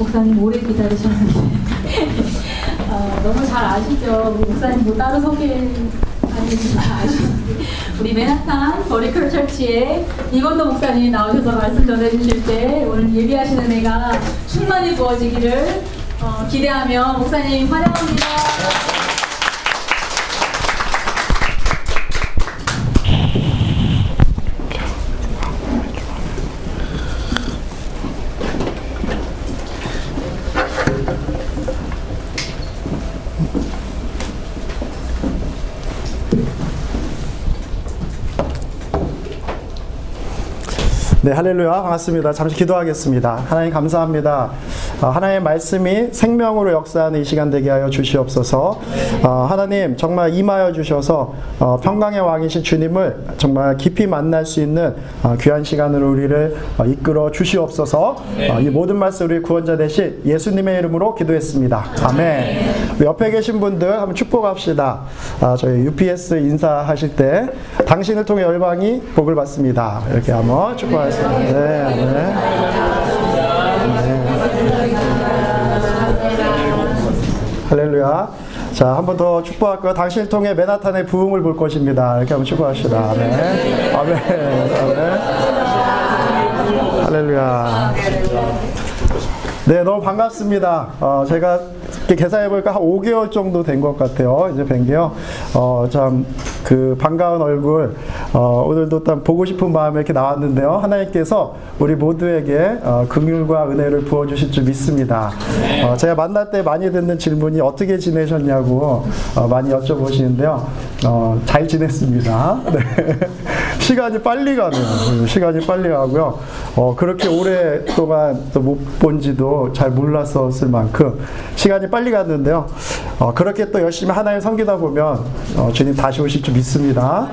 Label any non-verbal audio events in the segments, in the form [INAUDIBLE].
목사님 오래 기다리셨는데 [LAUGHS] 어, 너무 잘 아시죠? 우리 목사님 뭐 따로 소개하는 잘 아시는데 우리 맨하탄 버리컬 철치에 이건도 목사님이 나오셔서 말씀 전해주실 때 오늘 예비하시는 애가 충만히 부어지기를 어, 기대하며 목사님 환영합니다. 네, 할렐루야. 반갑습니다. 잠시 기도하겠습니다. 하나님 감사합니다. 어, 하나님의 말씀이 생명으로 역사하는 이 시간 되게 하여 주시옵소서. 어, 하나님 정말 임하여 주셔서 어, 평강의 왕이신 주님을 정말 깊이 만날 수 있는 어, 귀한 시간으로 우리를 어, 이끌어 주시옵소서. 어, 이 모든 말씀 우리 구원자 되신 예수님의 이름으로 기도했습니다. 아멘. 옆에 계신 분들 한번 축복합시다. 아, 저희 UPS 인사하실 때 당신을 통해 열방이 복을 받습니다. 이렇게 한번 축복하겠습니다. 네, 네. 할렐루야. 자, 한 번 더 축복할 거요. 당신을 통해 맨하탄의 부흥을 볼 것입니다. 이렇게 한번 축복합시다. 아멘. 아멘. 아멘. 할렐루야. 네, 너무 반갑습니다. 어, 제가 계산해보니까 한 5개월 정도 된 것 같아요. 이제 뵌 게요. 어, 참, 그 반가운 얼굴, 어, 오늘도 딱 보고 싶은 마음에 이렇게 나왔는데요. 하나님께서 우리 모두에게 어, 긍휼과 은혜를 부어주실 줄 믿습니다. 어, 제가 만날 때 많이 듣는 질문이 어떻게 지내셨냐고 어, 많이 여쭤보시는데요. 어, 잘 지냈습니다. [LAUGHS] 네. 시간이 빨리 가네요. 음, 시간이 빨리 가고요. 어, 그렇게 오랫동안 또 못 본지도 잘 몰랐었을 만큼 시간이 빨리 갔는데요. 어, 그렇게 또 열심히 하나님 섬기다 보면 어, 주님 다시 오실 줄 믿습니다.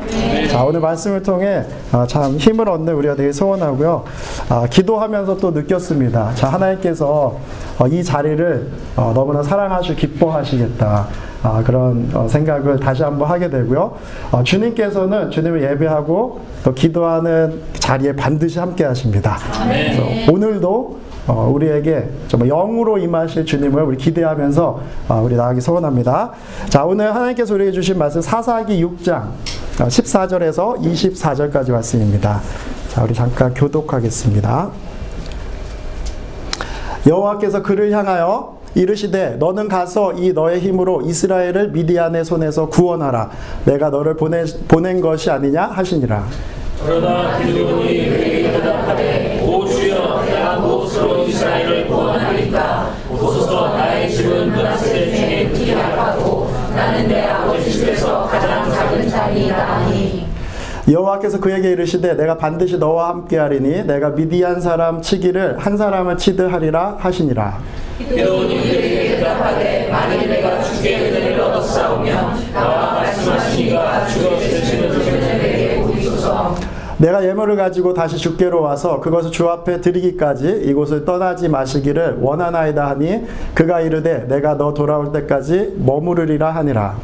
자, 오늘 말씀을 통해 어, 참 힘을 얻는 우리가 되게 소원하고요. 아, 기도하면서 또 느꼈습니다. 자, 하나님께서 어, 이 자리를 어, 너무나 사랑하시고 기뻐하시겠다. 아, 그런 어, 생각을 다시 한번 하게 되고요. 어, 주님께서는 주님을 예배하고 또 기도하는 자리에 반드시 함께 하십니다. 그래서 오늘도 어, 우리에게 정말 영으로 임하실 주님을 우리 기대하면서 어, 우리 나가기 소원합니다. 자, 오늘 하나님께서 우리에게 주신 말씀 사사기 6장 14절에서 24절까지 말씀입니다. 자, 우리 잠깐 교독하겠습니다. 여호와께서 그를 향하여 이르시되 너는 가서 이 너의 힘으로 이스라엘을 미디안의 손에서 구원하라. 내가 너를 보내, 보낸 것이 아니냐 하시니라. 그러나 기드온이 그에게 대답하되 오 주여 내가 무엇으로 이스라엘을 구원하리까? 보소서 나의 집은 문하세 중에 약하고 나는 내 아버지 집에서 가장 작은 자리이다니 여호와께서 그에게 이르시되 내가 반드시 너와 함께하리니 내가 미디안 사람 치기를 한 사람을 치듯 하리라 하시니라. 그에게 대답하되 만일 내가 주께 은혜를 얻었사오면 나와 말씀하시니가 주여 주시는 내게 보이소서. 내가 예물을 가지고 다시 주께로 와서 그것을 주 앞에 드리기까지 이곳을 떠나지 마시기를 원하나이다 하니 그가 이르되 내가 너 돌아올 때까지 머무르리라 하니라.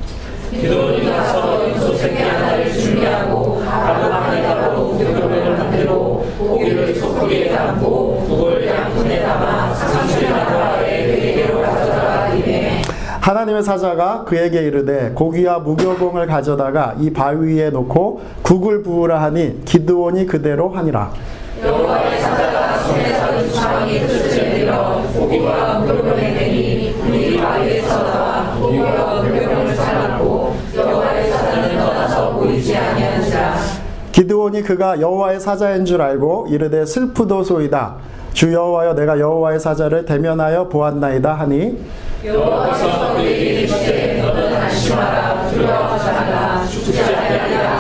기드온이 가서 인소새끼 하나를 준비하고 가로방에 가로 기름을 만들어 소쿠리에 담고 그걸 양푼에 담아 상수리 나라에 그에게로 가져다가 이르되 하나님의 사자가 그에게 이르되 고기와 무교봉을 가져다가 이 바위 위에 놓고 국을 부으라 하니 기드온이 그대로 하니라. 여호와의 사자가 손에 잡은 주방이 끝을 들어 고기와 물병을 내니 물이 바위에서 나와 고기와 물병을 잘랐고 여호와의 사자는 떠나서 보이지 아니하니라 기드온이 그가 여호와의 사자인 줄 알고 이르되 슬프도소이다. 주 여호와여 내가 여호와의 사자를 대면하여 보았나이다 하니 여호와께서 그에게 이르시되 너는 안심하라. 두려워하지 말라 죽지 아니하리라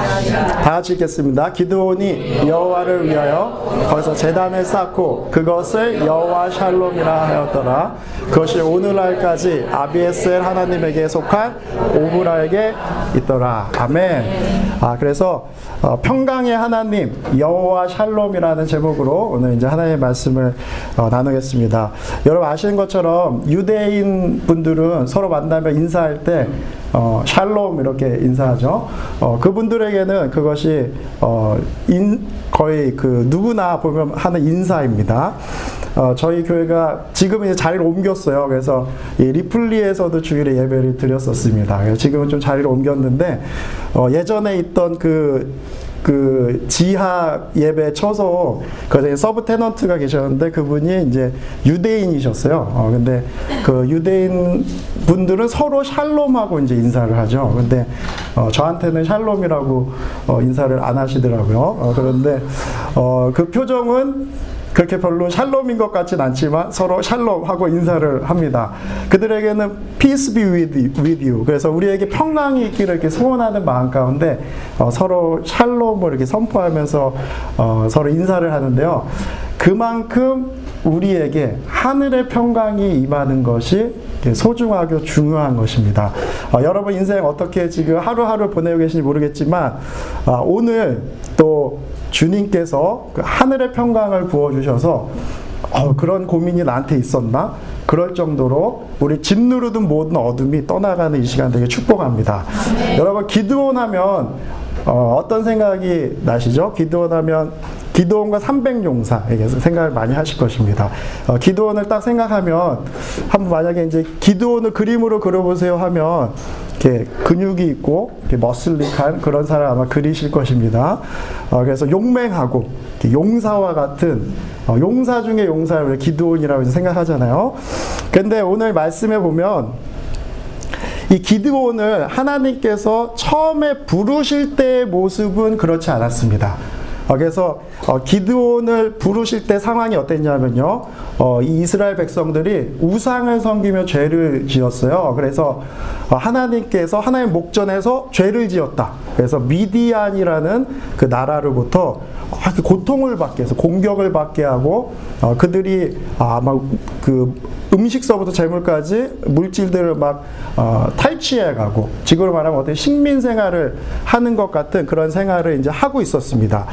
다 같이 읽겠습니다. 기드온이 여호와를 위하여 거기서 제단을 쌓고 그것을 여호와 샬롬이라 하였더라. 그것이 오늘날까지 아비에셀 하나님에게 속한 오브라에게 있더라. 아멘. 아 그래서 어, 평강의 하나님 여호와 샬롬이라는 제목으로 오늘 이제 하나님의 말씀을 어, 나누겠습니다. 여러분 아시는 것처럼 유대인 분들은 서로 만나면 인사할 때 어, 샬롬 이렇게 인사하죠. 어, 그분들에게는 그것 이 어, 인, 거의 그 누구나 보면 하는 인사입니다. 어, 저희 교회가 지금 이제 자리를 옮겼어요. 그래서 이 리플리에서도 주일에 예배를 드렸었습니다. 지금은 좀 자리를 옮겼는데 어, 예전에 있던 그 그 지하 예배 처소 그 subtenant가 계셨는데 그분이 이제 유대인이셨어요. 어 근데 그 유대인 분들은 서로 샬롬하고 이제 인사를 하죠. 근데 어 저한테는 샬롬이라고 어 인사를 안 하시더라고요. 어 그런데 어 그 표정은 그렇게 별로 샬롬인 것 같진 않지만 서로 샬롬하고 인사를 합니다. 그들에게는 peace be with you. 그래서 우리에게 평강이 있기를 이렇게 소원하는 마음 가운데 어, 서로 샬롬을 이렇게 선포하면서 어, 서로 인사를 하는데요. 그만큼 우리에게 하늘의 평강이 임하는 것이 소중하고 중요한 것입니다. 어, 여러분 인생 어떻게 지금 하루하루 보내고 계신지 모르겠지만 아, 오늘 또 주님께서 그 하늘의 평강을 부어주셔서 어, 그런 고민이 나한테 있었나? 그럴 정도로 우리 짓누르던 모든 어둠이 떠나가는 이 시간 되게 축복합니다. 여러분 기드온 하면 어, 어떤 생각이 나시죠? 기드온 하면 기도원과 300용사에게 생각을 많이 하실 것입니다. 어, 기도원을 딱 생각하면 한번 만약에 이제 기도원을 그림으로 그려보세요 하면 이렇게 근육이 있고 이렇게 머슬릭한 그런 사람 아마 그리실 것입니다. 어, 그래서 용맹하고 용사와 같은 어, 용사 중에 용사를 기도원이라고 생각하잖아요. 근데 오늘 말씀에 보면 이 기드온을 하나님께서 처음에 부르실 때의 모습은 그렇지 않았습니다. 어, 그래서 어, 기드온을 부르실 때 상황이 어땠냐면요. 어, 이 이스라엘 백성들이 우상을 섬기며 죄를 지었어요. 그래서 어, 하나님께서 하나님 목전에서 죄를 지었다. 그래서 미디안이라는 그 나라로부터 아, 고통을 받게 해서 공격을 받게 하고 어, 그들이 아마 그 음식서부터 재물까지 물질들을 막 어, 탈취해 가고 지금으로 말하면 어떤 식민 생활을 하는 것 같은 그런 생활을 이제 하고 있었습니다.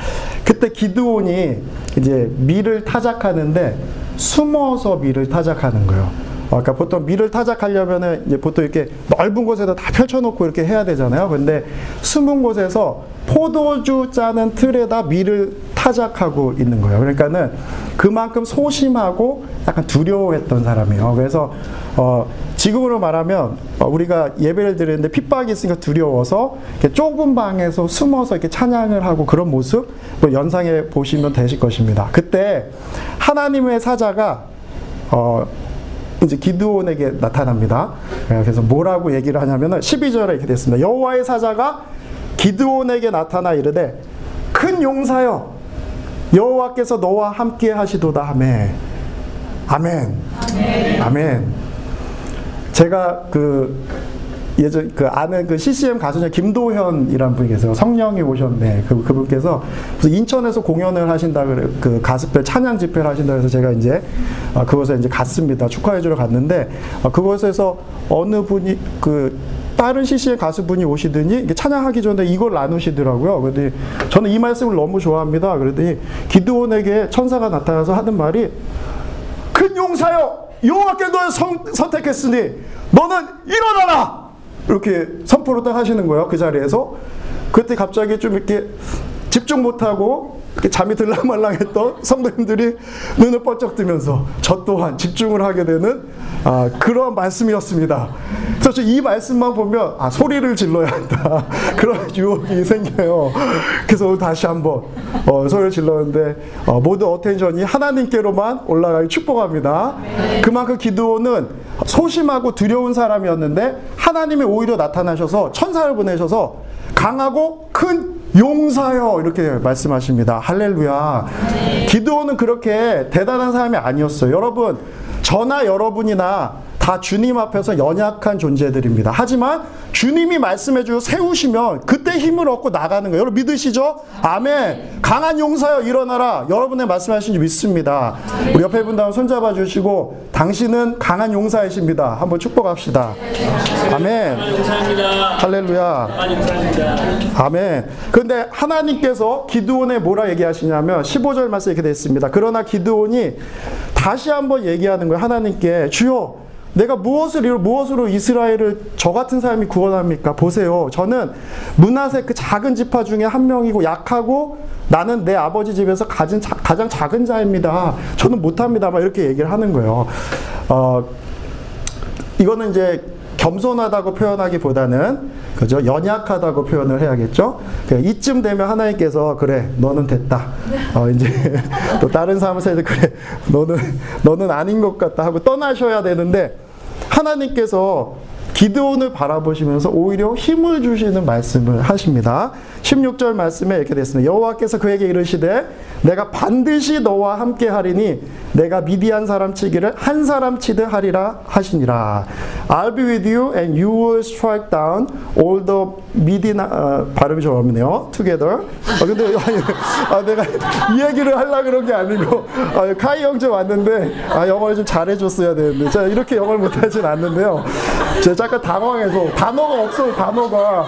그때 기드온이 이제 밀을 타작하는데 숨어서 밀을 타작하는 거예요. 그러니까 보통 밀을 타작하려면은 이제 보통 이렇게 넓은 곳에다 다 펼쳐놓고 이렇게 해야 되잖아요. 근데 숨은 곳에서 포도주 짜는 틀에다 밀을 타작하고 있는 거예요. 그러니까는 그만큼 소심하고 약간 두려워했던 사람이에요. 그래서 어, 지금으로 말하면 어, 우리가 예배를 드리는데 핍박이 있으니까 두려워서 좁은 방에서 숨어서 이렇게 찬양을 하고 그런 모습 뭐 연상해 보시면 되실 것입니다. 그때 하나님의 사자가 어, 이제 기드온에게 나타납니다. 그래서 뭐라고 얘기를 하냐면은 12절에 이렇게 됐습니다. 여호와의 사자가 기드온에게 나타나 이르되 큰 용사여 여호와께서 너와 함께 하시도다 하매 아멘. 아멘. 아멘. 제가 그 예전 그 아는 그 CCM 가수 중에 김도현이라는 분이 계세요. 성령이 오셨네. 그 그분께서 무슨 인천에서 공연을 하신다 그래. 그 가스펠 찬양 집회를 하신다 그래서 제가 이제 아, 그곳에 이제 갔습니다. 축하해 주러 갔는데 아, 그곳에서 어느 분이 그 다른 CC의 가수분이 오시더니 찬양하기 전에 이걸 나누시더라고요. 그런데 저는 이 말씀을 너무 좋아합니다. 그랬더니 기드온에게 천사가 나타나서 하는 말이 큰 용사여 여호와께 너를 선, 선택했으니 너는 일어나라 이렇게 선포를 딱 하시는 거예요 그 자리에서? 그때 갑자기 좀 이렇게 집중 못하고 잠이 들랑말랑했던 [LAUGHS] 성도님들이 눈을 번쩍 뜨면서 저 또한 집중을 하게 되는 아, 그러한 말씀이었습니다. 그래서 이 말씀만 보면 아, 소리를 질러야 한다 [LAUGHS] 그런 유혹이 생겨요. 그래서 다시 한번 어, 소리를 질렀는데 어, 모든 어텐션이 하나님께로만 올라가기 축복합니다. 그만큼 기도는 소심하고 두려운 사람이었는데 하나님이 오히려 나타나셔서 천사를 보내셔서 강하고 큰 용사여 이렇게 말씀하십니다. 할렐루야. 기도는 그렇게 대단한 사람이 아니었어요. 여러분, 저나 여러분이나 다 주님 앞에서 연약한 존재들입니다. 하지만 주님이 말씀해 주고 세우시면 그때 힘을 얻고 나가는 거예요. 여러분 믿으시죠? 아멘. 강한 용사여 일어나라. 여러분의 말씀하신 줄 믿습니다. 우리 옆에 분 다음 손잡아 주시고 당신은 강한 용사이십니다. 한번 축복합시다. 아멘. 할렐루야. 아멘. 그런데 하나님께서 기드온에 뭐라 얘기하시냐면 15절 말씀 이렇게 됐습니다. 그러나 기드온이 다시 한번 얘기하는 거예요. 하나님께 주여 내가 무엇을 무엇으로 이스라엘을 저 같은 사람이 구원합니까? 보세요. 저는 문하세 그 작은 지파 중에 한 명이고 약하고 나는 내 아버지 집에서 가진 자- 가장 작은 자입니다. 저는 못합니다. 막 이렇게 얘기를 하는 거예요. 어, 이거는 이제 겸손하다고 표현하기보다는 그죠 연약하다고 표현을 해야겠죠. 그 이쯤 되면 하나님께서 그래 너는 됐다. 어 이제 [LAUGHS] 또 다른 사람한테 그래 너는 너는 아닌 것 같다 하고 떠나셔야 되는데 하나님께서 기드온을 바라보시면서 오히려 힘을 주시는 말씀을 하십니다. 16절 말씀에 이렇게 됐습니다. 여호와께서 그에게 이르시되 내가 반드시 너와 함께 하리니 내가 미디안 사람 치기를 한 사람 치듯 하리라 하시니라. I'll be with you and you will strike down all the Midian 어, 발음이 좀 어렵네요. Together. 아 근데 [LAUGHS] 아니, 아, 내가 이 얘기를 하려 그런 게 아니고 아, 카이 형제 왔는데 아 영어를 좀 잘해 줬어야 되는데 제가 이렇게 영어를 못 하진 않는데요. 제가 잠깐 당황해서 단어가 없어요. 단어가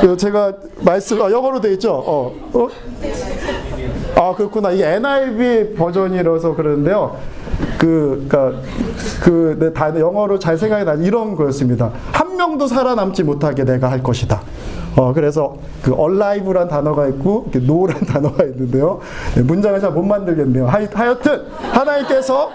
그 제가 말씀 아, 영어로 돼 있죠. 어, 어? 아 그렇구나. 이게 NIV 버전이라서 그러는데요. 그, 그니까, 그, 내 다, 영어로 잘 생각이 나, 이런 거였습니다. 한 명도 살아남지 못하게 내가 할 것이다. 어, 그래서 그 alive란 단어가 있고, 이렇게 no란 [LAUGHS] 단어가 있는데요. 네, 문장을 잘 못 만들겠네요. 하여, 하여튼, 하나님께서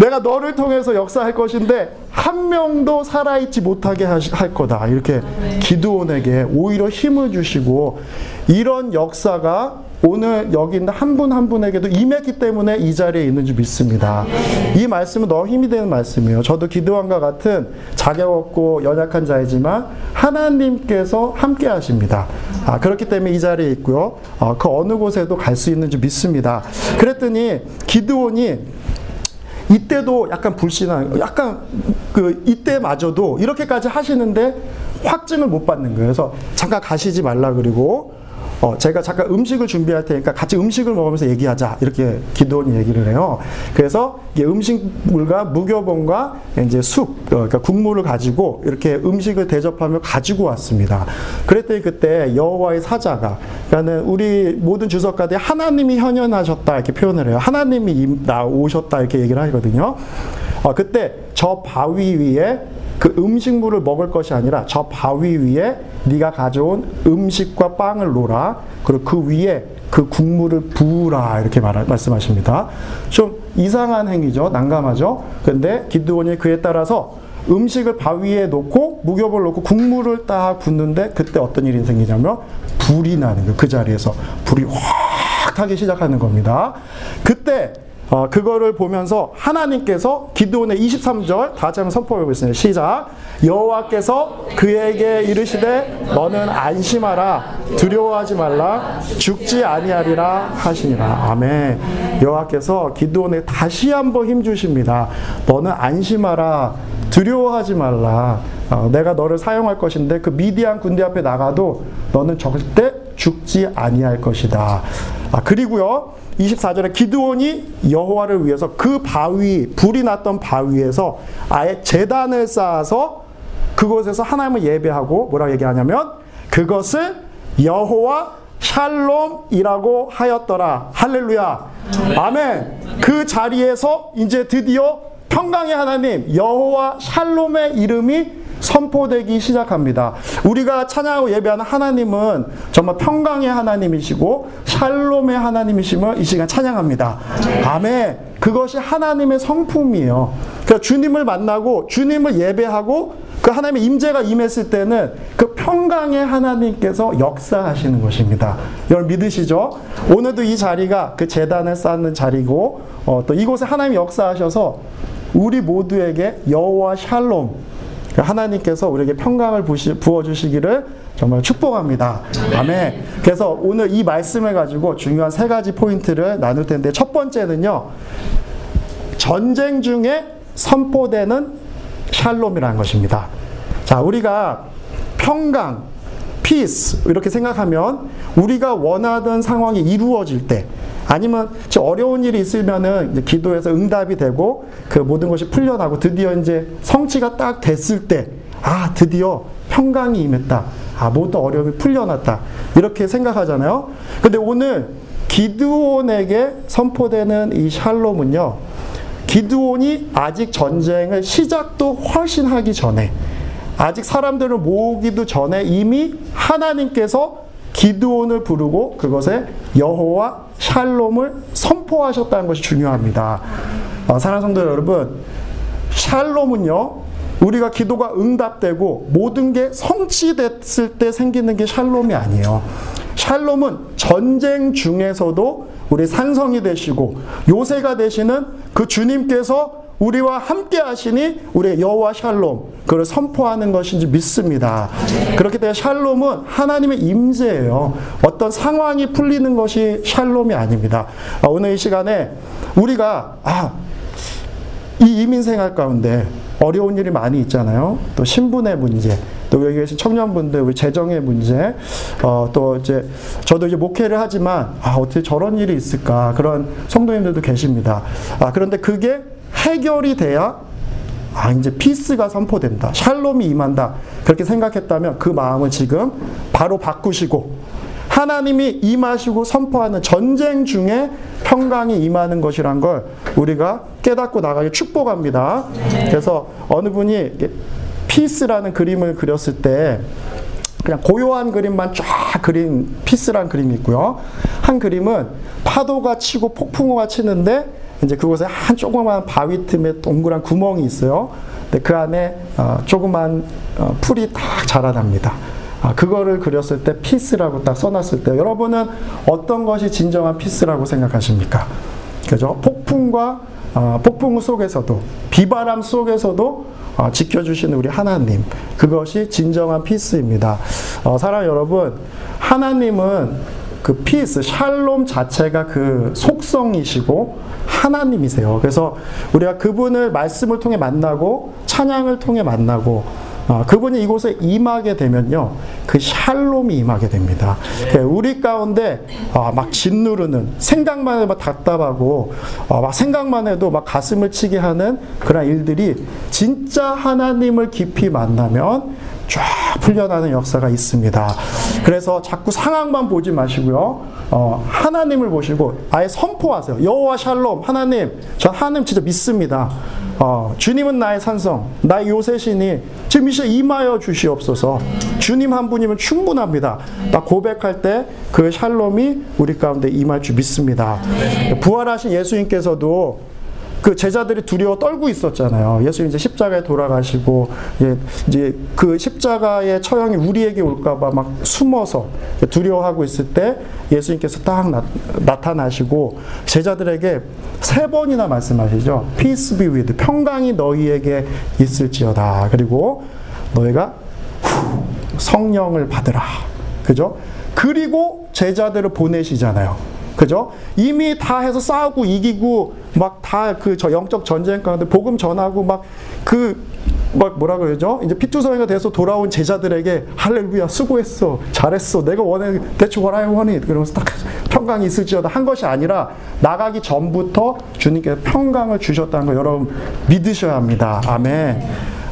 내가 너를 통해서 역사할 것인데, 한 명도 살아있지 못하게 할 거다. 이렇게 기드온에게 오히려 힘을 주시고, 이런 역사가 오늘 여기 있는 한분한 분에게도 임했기 때문에 이 자리에 있는 줄 믿습니다. 이 말씀은 너무 힘이 되는 말씀이에요. 저도 기도원과 같은 자격 없고 연약한 자이지만 하나님께서 함께 하십니다. 아, 그렇기 때문에 이 자리에 있고요. 아, 그 어느 곳에도 갈 수 있는 줄 믿습니다. 그랬더니 기드온이 이때도 약간 불신한, 약간 그 이때마저도 이렇게까지 하시는데 확증을 못 받는 거예요. 그래서 잠깐 가시지 말라 그리고 어, 제가 잠깐 음식을 준비할 테니까 같이 음식을 먹으면서 얘기하자 이렇게 기도원이 얘기를 해요. 그래서 이게 음식물과 무교본과 이제 숲, 어, 그러니까 국물을 가지고 이렇게 음식을 대접하며 가지고 왔습니다. 그랬더니 그때 여호와의 사자가, 그러니까는 우리 모든 주석가들이 하나님이 현현하셨다 이렇게 표현을 해요. 하나님이 임- 나오셨다 이렇게 얘기를 하거든요. 어, 그때 저 바위 위에 그 음식물을 먹을 것이 아니라 저 바위 위에 네가 가져온 음식과 빵을 놓으라. 그리고 그 위에 그 국물을 부으라 이렇게 말, 말씀하십니다. 좀 이상한 행위죠. 난감하죠. 근데 기드온이 그에 따라서 음식을 바위에 놓고 무겹을 놓고 국물을 딱 붓는데 그때 어떤 일이 생기냐면 불이 나는 거예요. 그 자리에서 불이 확 타기 시작하는 겁니다. 그때 어, 그거를 보면서 하나님께서 기드온의 23절 다 같이 한번 선포해 보겠습니다. 시작. 여호와께서 그에게 이르시되 너는 안심하라 두려워하지 말라 죽지 아니하리라 하시니라. 아멘. 여호와께서 기드온에 다시 한번 힘 주십니다. 너는 안심하라 두려워하지 말라. 어, 내가 너를 사용할 것인데 그 미디안 군대 앞에 나가도 너는 절대 죽지 아니할 것이다. 아, 그리고요. 24절에 기드온이 여호와를 위해서 그 바위 불이 났던 바위에서 아예 제단을 쌓아서 그곳에서 하나님을 예배하고 뭐라고 얘기하냐면 그것을 여호와 샬롬이라고 하였더라. 할렐루야. 아멘. 그 자리에서 이제 드디어 평강의 하나님 여호와 샬롬의 이름이 선포되기 시작합니다. 우리가 찬양하고 예배하는 하나님은 정말 평강의 하나님이시고 샬롬의 하나님이심을 이 시간 찬양합니다. 아멘. 그것이 하나님의 성품이에요. 그러니까 주님을 만나고 주님을 예배하고 그 하나님의 임재가 임했을 때는 그 평강의 하나님께서 역사하시는 것입니다. 여러분 믿으시죠? 오늘도 이 자리가 그 재단을 쌓는 자리고 어, 또 이곳에 하나님이 역사하셔서 우리 모두에게 여호와 샬롬 하나님께서 우리에게 평강을 부어주시기를 정말 축복합니다. 아멘. 그래서 오늘 이 말씀을 가지고 중요한 세 가지 포인트를 나눌 텐데 첫 번째는요. 전쟁 중에 선포되는 샬롬이라는 것입니다. 자, 우리가 평강, peace 이렇게 생각하면 우리가 원하던 상황이 이루어질 때 아니면 저 어려운 일이 있으면은 기도해서 응답이 되고 그 모든 것이 풀려나고 드디어 이제 성취가 딱 됐을 때 아 드디어 평강이 임했다. 아 모든 어려움이 풀려났다. 이렇게 생각하잖아요. 근데 오늘 기드온에게 선포되는 이 샬롬은요. 기드온이 아직 전쟁을 시작도 훨씬 하기 전에 아직 사람들을 모으기도 전에 이미 하나님께서 기드온을 부르고 그것에 여호와 샬롬을 선포하셨다는 것이 중요합니다. 어, 사랑하는 성도 여러분, 샬롬은요, 우리가 기도가 응답되고 모든 게 성취됐을 때 생기는 게 샬롬이 아니에요. 샬롬은 전쟁 중에서도 우리 산성이 되시고 요새가 되시는 그 주님께서 우리와 함께 하시니 우리의 여호와 샬롬 그걸 선포하는 것인지 믿습니다. 그렇기 때문에 샬롬은 하나님의 임재예요. 어떤 상황이 풀리는 것이 샬롬이 아닙니다. 아, 오늘 이 시간에 우리가 아, 이 이민 생활 가운데 어려운 일이 많이 있잖아요. 또 신분의 문제, 또 여기 계신 청년분들 우리 재정의 문제, 어, 또 이제 저도 이제 목회를 하지만 아 어떻게 저런 일이 있을까 그런 성도님들도 계십니다. 아 그런데 그게 해결이 돼야 아 이제 피스가 선포된다, 샬롬이 임한다 그렇게 생각했다면 그 마음을 지금 바로 바꾸시고 하나님이 임하시고 선포하는 전쟁 중에 평강이 임하는 것이란 걸 우리가 깨닫고 나가기 축복합니다. 그래서 어느 분이 피스라는 그림을 그렸을 때 그냥 고요한 그림만 쫙 그린 피스란 그림이 있고요. 한 그림은 파도가 치고 폭풍우가 치는데 이제 그곳에 한 조그만 바위 틈에 동그란 구멍이 있어요. 근데 그 안에 어, 조그만 어, 풀이 딱 자라납니다. 아, 그거를 그렸을 때 peace라고 딱 써놨을 때 여러분은 어떤 것이 진정한 peace라고 생각하십니까? 그죠? 폭풍과 어, 폭풍 속에서도 비바람 속에서도 어, 지켜주시는 우리 하나님 그것이 진정한 peace입니다. 어, 사랑 여러분 하나님은 그 peace 샬롬 자체가 그 속성이시고 하나님이세요. 그래서 우리가 그분을 말씀을 통해 만나고 찬양을 통해 만나고 아, 그분이 이곳에 임하게 되면요, 그 샬롬이 임하게 됩니다. 네. 우리 가운데 아, 막 짓누르는 생각만 해도 답답하고 아, 막 생각만 해도 막 가슴을 치게 하는 그런 일들이 진짜 하나님을 깊이 만나면 쫙 풀려나는 역사가 있습니다. 그래서 자꾸 상황만 보지 마시고요. 어, 하나님을 보시고 아예 선포하세요. 여호와 샬롬 하나님 전 하나님 진짜 믿습니다. 어, 주님은 나의 산성, 나의 요새시니 지금 이제 임하여 주시옵소서. 주님 한 분이면 충분합니다. 나 고백할 때 그 샬롬이 우리 가운데 임할 줄 믿습니다. 부활하신 예수님께서도 그 제자들이 두려워 떨고 있었잖아요. 예수님 이제 십자가에 돌아가시고 이제 그 십자가의 처형이 우리에게 올까봐 막 숨어서 두려워하고 있을 때 예수님께서 딱 나, 타나시고 제자들에게 세 번이나 말씀하시죠. Peace be with 평강이 너희에게 있을지어다. 그리고 너희가 성령을 받으라. 그죠? 그리고 제자들을 보내시잖아요. 그죠? 이미 다 해서 싸우고 이기고 막 다 그 저 영적 전쟁 가운데 복음 전하고 막그 막 뭐라 그러죠? 이제 피투성이가 돼서 돌아온 제자들에게 할렐루야 수고했어 잘했어 내가 원해 대충 I wanted 그러면서 딱 평강이 있을지어다 한 것이 아니라 나가기 전부터 주님께서 평강을 주셨다는 거 여러분 믿으셔야 합니다 아멘.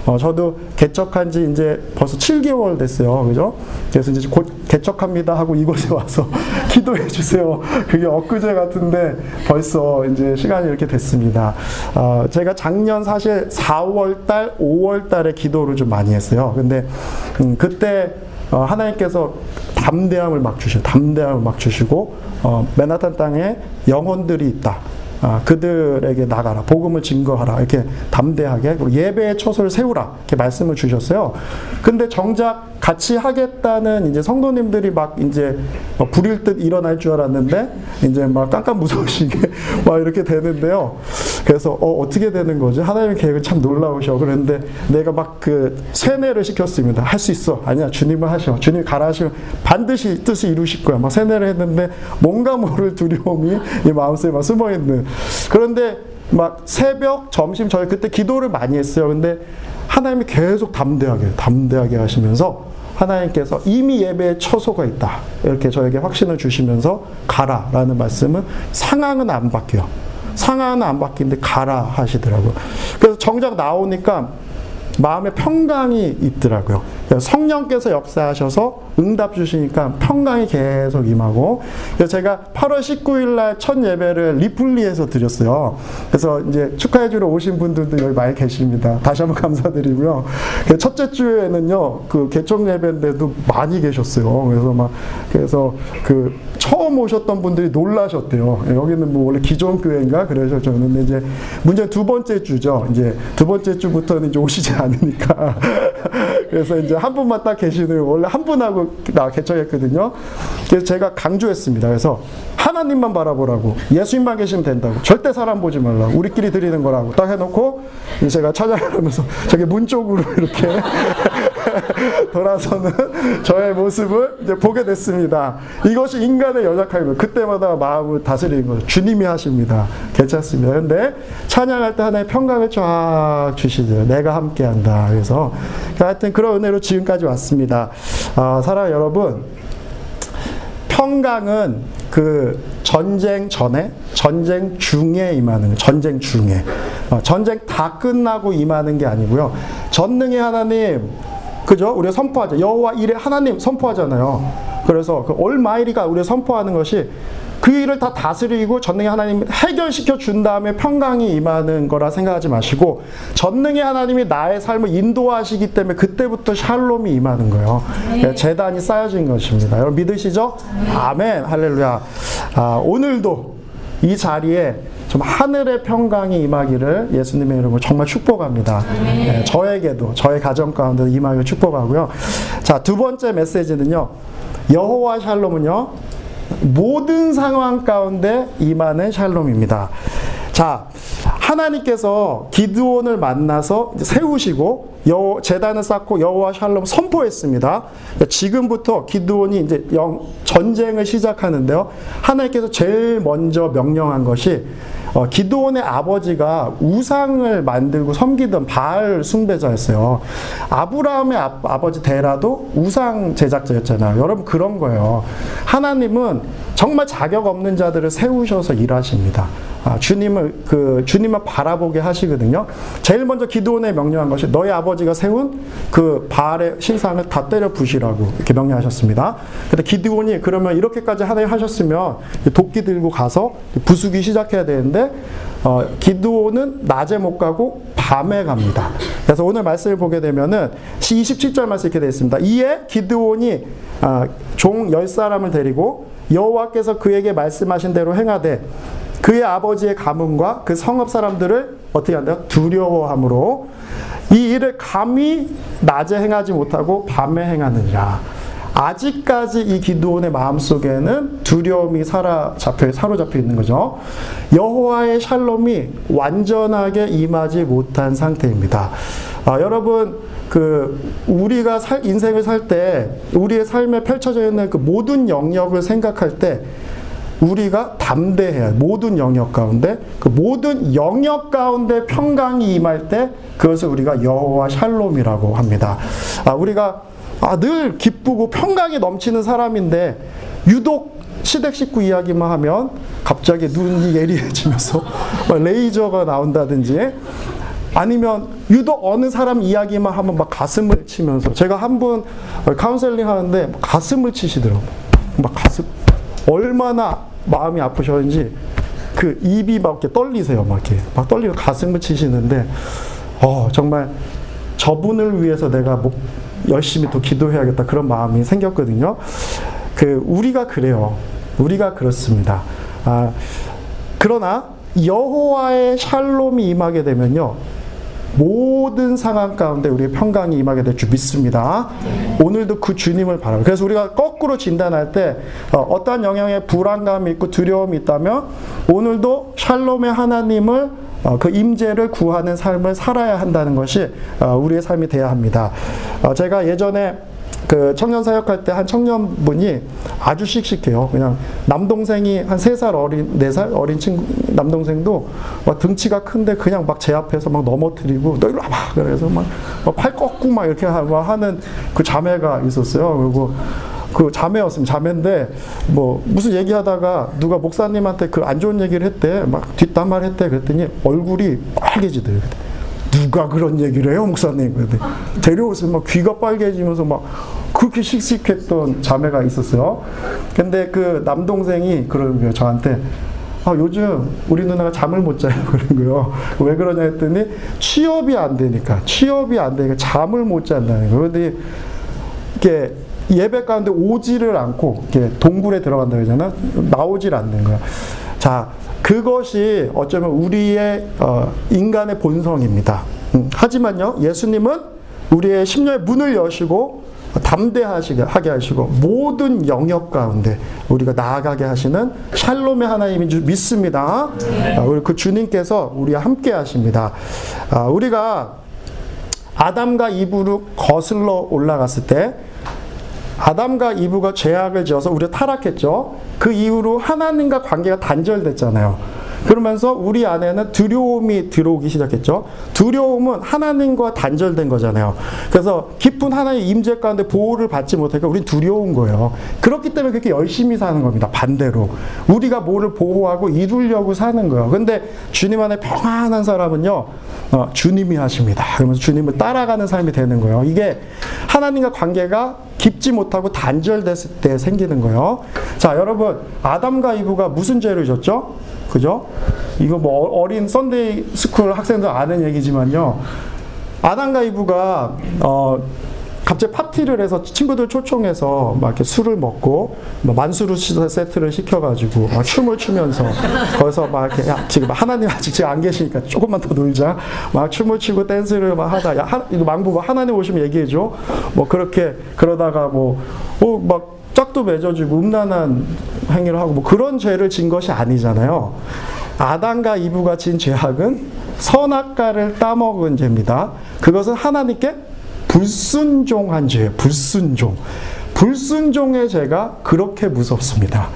어, 저도 개척한 지 이제 벌써 7개월 됐어요. 그죠? 그래서 이제 곧 개척합니다 하고 이곳에 와서 [LAUGHS] 기도해 주세요. 그게 엊그제 같은데 벌써 이제 시간이 이렇게 됐습니다. 어, 제가 작년 사실 4월 달, 5월 달에 기도를 좀 많이 했어요. 근데 음, 그때 어, 하나님께서 담대함을 막 주시고 담대함을 막 주시고 어, 맨하탄 땅에 영혼들이 있다. 아, 그들에게 나가라 복음을 증거하라 이렇게 담대하게 예배의 처소를 세우라 이렇게 말씀을 주셨어요. 근데 정작 같이 하겠다는 이제 성도님들이 막 이제 불일 듯 일어날 줄 알았는데 이제 막 깜깜 무서우시게 [LAUGHS] 막 이렇게 되는데요. 그래서 어, 어떻게 되는 거지? 하나님의 계획은 참 놀라우셔. 그런데 내가 막 그 세뇌를 시켰습니다. 할 수 있어. 아니야. 주님을 하셔. 주님 가라 하시면 반드시 뜻을 이루실 거야. 막 세뇌를 했는데 뭔가 모를 두려움이 이 마음속에 막 숨어 있는. 그런데 막 새벽, 점심 저희 그때 기도를 많이 했어요. 근데 하나님이 계속 담대하게 담대하게 하시면서 하나님께서 이미 예배에 처소가 있다. 이렇게 저에게 확신을 주시면서 가라 라는 말씀은 상황은 안 바뀌어. 상황은 안 바뀌는데 가라 하시더라고요. 그래서 정작 나오니까 마음에 평강이 있더라고요. 성령께서 역사하셔서 응답 주시니까 평강이 계속 임하고 제가 8월 19일 날 첫 예배를 리플리에서 드렸어요. 그래서 이제 축하해 주러 오신 분들도 여기 많이 계십니다. 다시 한번 감사드리고요. 그 첫째 주에는요. 그 개척 예배인데도 많이 계셨어요. 그래서 막 그래서 그 처음 오셨던 분들이 놀라셨대요. 여기는 뭐 원래 기존 교회인가 그러셨죠. 근데 이제 문제 두 번째 주죠. 이제 두 번째 주부터는 이제 오시지 않으니까 [LAUGHS] 그래서 이제 한 분만 딱 계시는 원래 한 분하고 나 개척했거든요. 그래서 제가 강조했습니다. 그래서 하나님만 바라보라고 예수님만 계시면 된다고 절대 사람 보지 말라고 우리끼리 드리는 거라고 딱 해놓고 제가 찾아가면서 저기 문 쪽으로 이렇게 [LAUGHS] 돌아서는 저의 모습을 이제 보게 됐습니다. 이것이 인간의 연약함입니다. 그때마다 마음을 다스리는 거죠. 주님이 하십니다. 괜찮습니다. 근데 찬양할 때 하나의 평강을 쫙 주시죠. 내가 함께한다. 그래서 하여튼 그런 은혜로 지금까지 왔습니다. 아, 사랑 여러분. 평강은 그 전쟁 전에, 전쟁 중에 임하는. 전쟁 중에. 어, 전쟁 다 끝나고 임하는 게 아니고요. 전능의 하나님, 그죠? 우리가 선포하죠. 여호와 이레 하나님 선포하잖아요. 그래서 그 올마이리가 우리가 선포하는 것이 그 일을 다 다스리고 전능의 하나님 해결시켜 준 다음에 평강이 임하는 거라 생각하지 마시고 전능의 하나님이 나의 삶을 인도하시기 때문에 그때부터 샬롬이 임하는 거예요. 네. 재단이 쌓여진 것입니다. 여러분 믿으시죠? 아멘. 할렐루야. 아, 오늘도 이 자리에 좀 하늘의 평강이 임하기를 예수님의 이름으로 정말 축복합니다. 네, 저에게도 저의 가정 가운데 임하기를 축복하고요. 자, 두 번째 메시지는요. 여호와 샬롬은요. 모든 상황 가운데 임하는 샬롬입니다. 자, 하나님께서 기드온을 만나서 세우시고 여 재단을 쌓고 여호와 샬롬 선포했습니다. 지금부터 기드온이 이제 영, 전쟁을 시작하는데요. 하나님께서 제일 먼저 명령한 것이 어, 기도원의 아버지가 우상을 만들고 섬기던 바알 숭배자였어요. 아브라함의 아, 버지 데라도 우상 제작자였잖아요. 여러분 그런 거예요. 하나님은 정말 자격 없는 자들을 세우셔서 일하십니다. 아, 주님을 그 주님을 바라보게 하시거든요. 제일 먼저 기도원에 명령한 것이 너희 아버지가 세운 그 바알의 신상을 다 때려 부시라고 이렇게 명령하셨습니다. 근데 기도원이 그러면 이렇게까지 하나님 하셨으면 도끼 들고 가서 부수기 시작해야 되는데 어, 기도원은 낮에 못 가고 밤에 갑니다. 그래서 오늘 말씀을 보게 되면은 27절 말씀 이렇게 되어 있습니다. 이에 기드온이 아, 종 10사람을 데리고 여호와께서 그에게 말씀하신 대로 행하되 그의 아버지의 가문과 그 성읍 사람들을 어떻게 한다? 두려워함으로 이 일을 감히 낮에 행하지 못하고 밤에 행하느니라. 아직까지 이 기도원의 마음속에는 두려움이 사로잡혀, 사로잡혀 있는 거죠. 여호와의 샬롬이 완전하게 임하지 못한 상태입니다. 아, 여러분, 그 우리가 살, 인생을 살 때 우리의 삶에 펼쳐져 있는 그 모든 영역을 생각할 때 우리가 담대해야 모든 영역 가운데 그 모든 영역 가운데 평강이 임할 때 그것을 우리가 여호와 샬롬이라고 합니다. 아, 우리가 아, 늘 기쁘고 평강이 넘치는 사람인데 유독 시댁 식구 이야기만 하면 갑자기 눈이 예리해지면서 [LAUGHS] 레이저가 나온다든지 아니면 유독 어느 사람 이야기만 하면 막 가슴을 치면서 제가 한 분 카운셀링 하는데 가슴을 치시더라고요. 막 가슴 얼마나 마음이 아프셨는지 그 입이 막 이렇게 떨리세요. 막 이렇게 막 떨리고 가슴을 치시는데 어 정말 저분을 위해서 내가 목 열심히 또 기도해야겠다 그런 마음이 생겼거든요. 그 우리가 그래요. 우리가 그렇습니다. 아, 그러나 여호와의 샬롬이 임하게 되면요. 모든 상황 가운데 우리의 평강이 임하게 될 줄 믿습니다. 오늘도 그 주님을 바라요. 그래서 우리가 거꾸로 진단할 때 어, 떠한 영향에 불안감이 있고 두려움이 있다면 오늘도 샬롬의 하나님을 어, 그 임재를 구하는 삶을 살아야 한다는 것이 어, 우리의 삶이 되어야 합니다. 어, 제가 예전에 그 청년 사역할 때 한 청년분이 아주 씩씩해요. 그냥 남동생이 한 세 살 어린, 네 살 어린 친구, 남동생도 막 등치가 큰데 그냥 막 제 앞에서 막 넘어뜨리고 너 이리 와봐! 그래서 막 팔 꺾고 막 이렇게 하는 그 자매가 있었어요. 그리고 그 자매였으면 자매인데 뭐 무슨 얘기하다가 누가 목사님한테 그 안 좋은 얘기를 했대 막 뒷담화를 했대 그랬더니 얼굴이 빨개지더라고요. 누가 그런 얘기를 해요, 목사님? 근데 데려오서 막 귀가 빨개지면서 막 그렇게 씩씩했던 자매가 있었어요. 근데 그 남동생이 그러는 거예요, 저한테. 아, 요즘 우리 누나가 잠을 못 자요. [LAUGHS] 그런 거요. 왜 그러냐 했더니 취업이 안 되니까, 취업이 안 되니까 잠을 못 잔다는 거예요. 근데 이렇게 예배 가운데 오지를 않고 동굴에 들어간다 그러잖아. 나오질 않는 거야. 자, 그것이 어쩌면 우리의 어, 인간의 본성입니다. 음, 하지만요, 예수님은 우리의 심령의 문을 여시고 담대하게 하게 하시고 모든 영역 가운데 우리가 나아가게 하시는 샬롬의 하나님인 줄 믿습니다. 아, 우리 그 주님께서 우리와 함께 하십니다. 아, 우리가 아담과 이브로 거슬러 올라갔을 때 아담과 이브가 죄악을 지어서 우리가 타락했죠. 그 이후로 하나님과 관계가 단절됐잖아요. 그러면서 우리 안에는 두려움이 들어오기 시작했죠. 두려움은 하나님과 단절된 거잖아요. 그래서 깊은 하나님의 임재 가운데 보호를 받지 못하니까 우리 두려운 거예요. 그렇기 때문에 그렇게 열심히 사는 겁니다. 반대로. 우리가 뭐를 보호하고 이루려고 사는 거예요. 근데 주님 안에 평안한 사람은요, 어, 주님이 하십니다. 그러면서 주님을 따라가는 삶이 되는 거예요. 이게 하나님과 관계가 깊지 못하고 단절됐을 때 생기는 거예요. 자, 여러분, 아담과 이브가 무슨 죄를 졌죠? 그죠? 이거 뭐 어린 Sunday school 학생들 아는 얘기지만요. 아담과 이브가 어 갑자기 파티를 해서 친구들 초청해서 막 이렇게 술을 먹고 뭐 만수르 세트를 시켜가지고 막 춤을 추면서 [LAUGHS] 거기서 막 이렇게 야 지금 하나님 아직 지금 안 계시니까 조금만 더 놀자 막 춤을 추고 댄스를 막 하다 야 하, 이거 망부 하나님 오시면 얘기해줘 뭐 그렇게 그러다가 뭐어막 짝도 맺어지고 음란한 행위를 하고 뭐 그런 죄를 진 것이 아니잖아요. 아담과 이브가 진 죄악은 선악과를 따먹은 죄입니다. 그것은 하나님께 불순종한 죄예요. 불순종. 불순종의 죄가 그렇게 무섭습니다.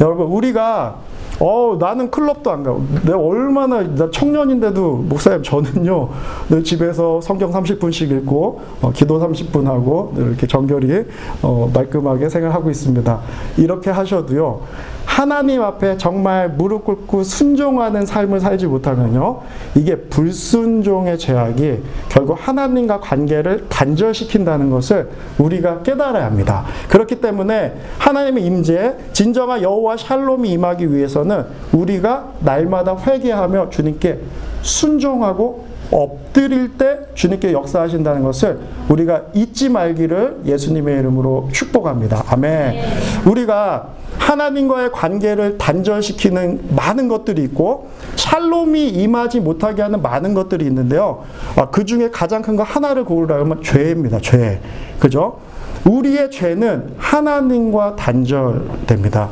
여러분 우리가 어 나는 클럽도 안 가고 내가 얼마나 나 청년인데도 목사님 저는요 늘 집에서 성경 30분씩 읽고 어, 기도 30분 하고 늘 이렇게 정결히 어, 말끔하게 생활하고 있습니다. 이렇게 하셔도요 하나님 앞에 정말 무릎 꿇고 순종하는 삶을 살지 못하면요 이게 불순종의 죄악이 결국 하나님과 관계를 단절시킨다는 것을 우리가 깨달아야 합니다. 그렇기 때문에 하나님의 임재 진정한 여호와 샬롬이 임하기 위해서는 우리가 날마다 회개하며 주님께 순종하고 엎드릴 때 주님께 역사하신다는 것을 우리가 잊지 말기를 예수님의 이름으로 축복합니다. 아멘. 우리가 하나님과의 관계를 단절시키는 많은 것들이 있고 샬롬이 임하지 못하게 하는 많은 것들이 있는데요. 아, 그 중에 가장 큰 거 하나를 고르라면 죄입니다. 죄. 그죠? 우리의 죄는 하나님과 단절됩니다.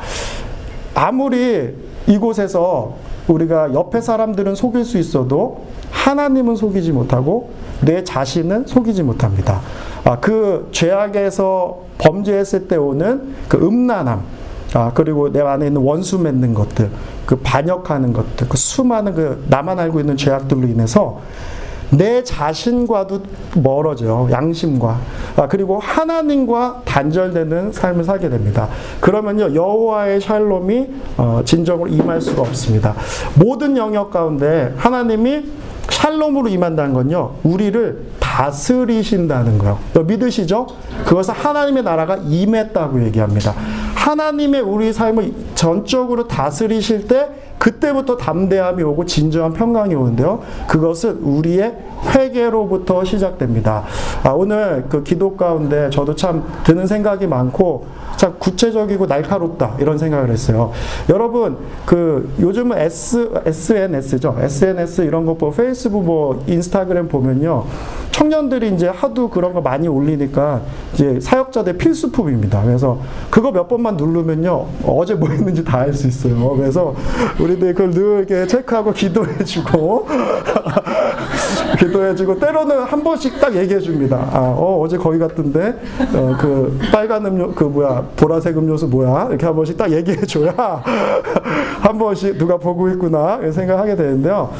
아무리 이곳에서 우리가 옆에 사람들은 속일 수 있어도 하나님은 속이지 못하고 내 자신은 속이지 못합니다. 아, 그 죄악에서 범죄했을 때 오는 그 음란함, 아, 그리고 내 안에 있는 원수 맺는 것들, 그 반역하는 것들, 그 수많은 그 나만 알고 있는 죄악들로 인해서 내 자신과도 멀어져요. 양심과. 아, 그리고 하나님과 단절되는 삶을 살게 됩니다. 그러면요, 여호와의 샬롬이 어, 진정으로 임할 수가 없습니다. 모든 영역 가운데 하나님이 샬롬으로 임한다는 건요, 우리를 다스리신다는 거요. 믿으시죠? 그것은 하나님의 나라가 임했다고 얘기합니다. 하나님의 우리 삶을 전적으로 다스리실 때 그때부터 담대함이 오고 진정한 평강이 오는데요. 그것은 우리의 회개로부터 시작됩니다. 아, 오늘 그 기도 가운데 저도 참 드는 생각이 많고 참 구체적이고 날카롭다 이런 생각을 했어요. 여러분 그 요즘은 S SNS죠. SNS 이런 거 보고 페이스북 뭐 인스타그램 보면요. 청년들이 이제 하도 그런 거 많이 올리니까 이제 사역자들 필수품입니다. 그래서 그거 몇 번만 누르면요. 어제 뭐 했는지 다 알 수 있어요. 그래서 우리 들 그걸 늘 이렇게 체크하고 기도해주고 [LAUGHS] 기도해주고 때로는 한 번씩 딱 얘기해줍니다. 아, 어, 어제 거기 갔던데 어, 그 빨간 음료 그 뭐야 보라색 음료수 뭐야 이렇게 한 번씩 딱 얘기해줘야 [LAUGHS] 한 번씩 누가 보고 있구나 생각하게 되는데요.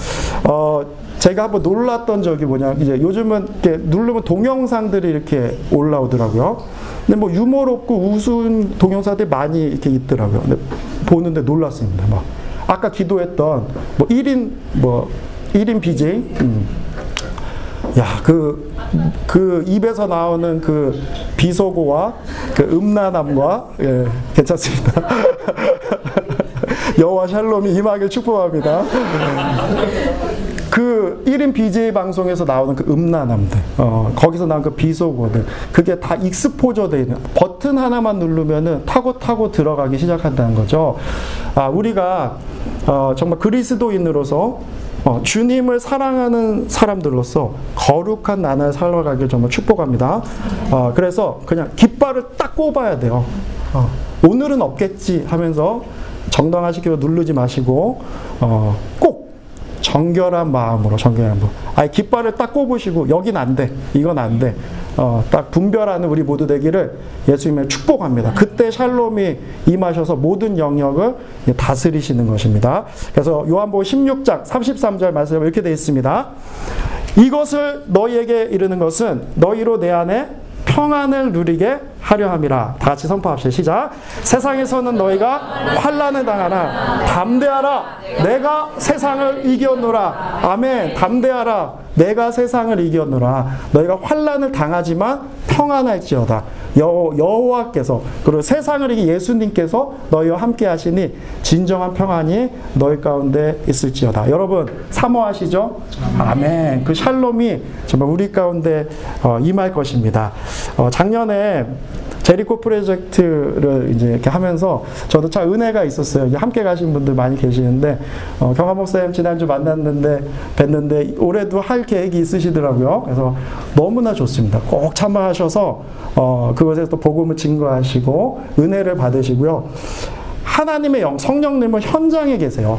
어, 제가 한번 놀랐던 적이 뭐냐 이제 요즘은 이렇게 누르면 동영상들이 이렇게 올라오더라고요. 근데 뭐 유머롭고 우스운 동영상들이 많이 이렇게 있더라고요. 근데 보는데 놀랐습니다. 막 아까 기도했던 뭐 1인 뭐 1인 BJ 음. 야, 그, 그 입에서 나오는 그 비속어와 그 음란함과, 예, 괜찮습니다. [LAUGHS] 여호와 샬롬이 임하길 축복합니다. 그 1인 BJ 방송에서 나오는 그 음란함들, 어, 거기서 나온 그 비속어들, 그게 다 익스포저 돼 있는, 버튼 하나만 누르면은 타고 타고 들어가기 시작한다는 거죠. 아, 우리가, 어, 정말 그리스도인으로서 어, 주님을 사랑하는 사람들로서 거룩한 나날 살아가길 정말 축복합니다. 어, 그래서 그냥 깃발을 딱 꼽아야 돼요. 어, 오늘은 없겠지 하면서 정당화시키고 누르지 마시고 어, 꼭 정결한 마음으로 정결한 마음. 아니 깃발을 딱 꼽으시고 여긴 안 돼. 이건 안 돼. 어, 딱 분별하는 우리 모두 되기를 예수님을 축복합니다. 그때 샬롬이 임하셔서 모든 영역을 다스리시는 것입니다. 그래서 요한복음 16장 33절 말씀에 이렇게 되어 있습니다. 이것을 너희에게 이르는 것은 너희로 내 안에 평안을 누리게 하려 함이라. 다 같이 선포합시다. 시작. 세상에서는 너희가 환란을 당하나 담대하라. 내가 세상을 이겼노라. 아멘. 담대하라. 내가 세상을 이겼노라. 너희가 환란을 당하지만 평안할지어다. 여, 여호와께서 그리고 세상을 이기 예수님께서 너희와 함께 하시니 진정한 평안이 너희 가운데 있을지어다. 여러분 사모하시죠? 아멘. 그 샬롬이 정말 우리 가운데 어, 임할 것입니다. 어, 작년에 제리코 프로젝트를 이제 이렇게 하면서 저도 참 은혜가 있었어요. 함께 가신 분들 많이 계시는데 어, 경화 목사님 지난주 만났는데 뵀는데 올해도 할 계획이 있으시더라고요. 그래서 너무나 좋습니다. 꼭 참여하셔서 어, 그것에서 또 복음을 증거하시고 은혜를 받으시고요. 하나님의 영 성령님은 현장에 계세요.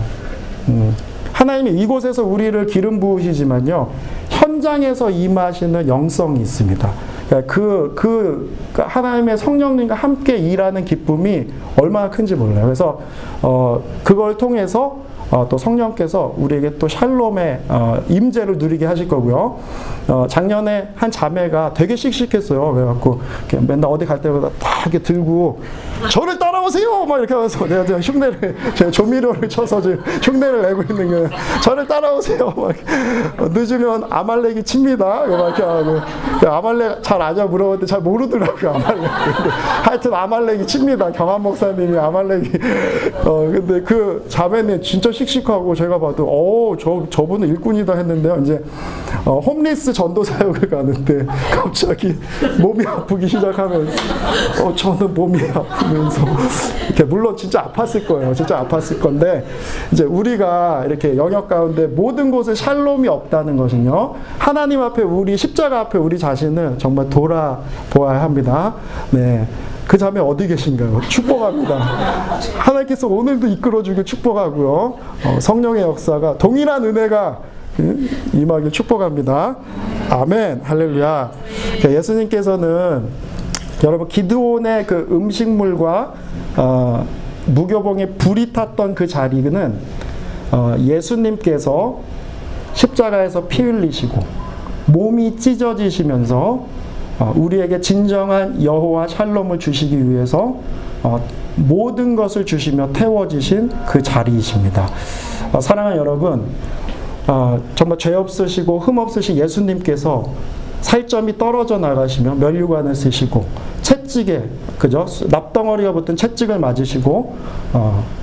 음, 하나님이 이곳에서 우리를 기름 부으시지만요. 현장에서 임하시는 영성이 있습니다. 그, 그, 그 하나님의 성령님과 함께 일하는 기쁨이 얼마나 큰지 몰라요. 그래서, 어, 그걸 통해서 어, 또 성령께서 우리에게 또 샬롬의 어, 임재를 누리게 하실 거고요. 어, 작년에 한 자매가 되게 씩씩했어요. 그래갖고 맨날 어디 갈 때마다 딱 이렇게 들고 저를 따라오세요! 막 이렇게 하면서 [LAUGHS] 내가 지금 흉내를, 제가 조미료를 쳐서 지금 흉내를 내고 있는 거예요. 저를 따라오세요! 막 늦으면 아말렉이 칩니다. 막 이렇게 하고 아말렉 잘 아냐 물어봤는데 잘 모르더라고요. 아말렉. 하여튼 아말렉이 칩니다. 경환 목사님이 아말렉이. 어, 근데 그 자매는 진짜 씩씩하고 제가 봐도 어, 저 저분은 일꾼이다 했는데요. 이제 어, 홈리스 전도 사역을 가는데 [LAUGHS] 갑자기 몸이 아프기 시작하면 어, 저는 몸이 아프면서 이렇게 물론 진짜 아팠을 거예요. 진짜 아팠을 건데 이제 우리가 이렇게 영역 가운데 모든 곳에 샬롬이 없다는 것은요. 하나님 앞에 우리 십자가 앞에 우리 자신을 정말 돌아보아야 합니다. 네. 그 자매 어디 계신가요? 축복합니다. 하나님께서 오늘도 이끌어주길 축복하고요. 어, 성령의 역사가 동일한 은혜가 임하길 축복합니다. 아멘. 할렐루야. 예수님께서는 여러분 기드온의 그 음식물과 어, 무교봉에 불이 탔던 그 자리는 어, 예수님께서 십자가에서 피 흘리시고 몸이 찢어지시면서 어, 우리에게 진정한 여호와 샬롬을 주시기 위해서 어, 모든 것을 주시며 태워지신 그 자리이십니다. 어, 사랑하는 여러분, 정말 죄 없으시고 흠 없으신 예수님께서 살점이 떨어져 나가시며 면류관을 쓰시고 채찍에 그죠 납덩어리가 붙은 채찍을 맞으시고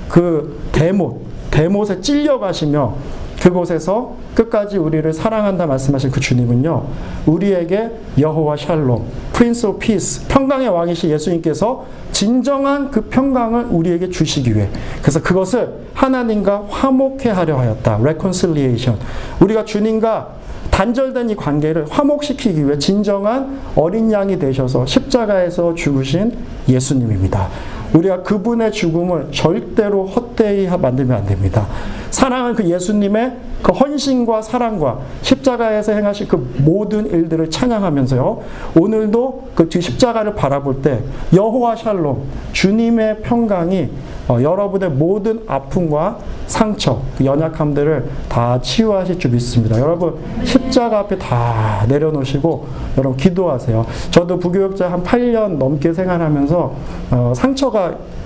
그 대못 대못에 찔려 가시며 그곳에서 끝까지 우리를 사랑한다 말씀하신 그 주님은요, 우리에게 여호와 샬롬, Prince of Peace, 평강의 왕이신 예수님께서 진정한 그 평강을 우리에게 주시기 위해 그래서 그것을 하나님과 화목해 하려 하였다. reconciliation. 우리가 주님과 단절된 이 관계를 화목시키기 위해 진정한 어린 양이 되셔서 십자가에서 죽으신 예수님입니다. 우리가 그분의 죽음을 절대로 헛되이 만들면 안 됩니다. 사랑은 그 예수님의 그 헌신과 사랑과 십자가에서 행하신 그 모든 일들을 찬양하면서요. 오늘도 그뒤 십자가를 바라볼 때 여호와 샬롬 주님의 평강이 어, 여러분의 모든 아픔과 상처, 그 연약함들을 다 치유하실 줄 믿습니다. 여러분 십자가 앞에 다 내려놓으시고 여러분 기도하세요. 저도 부교육자 한 8년 넘게 생활하면서 어, 상처가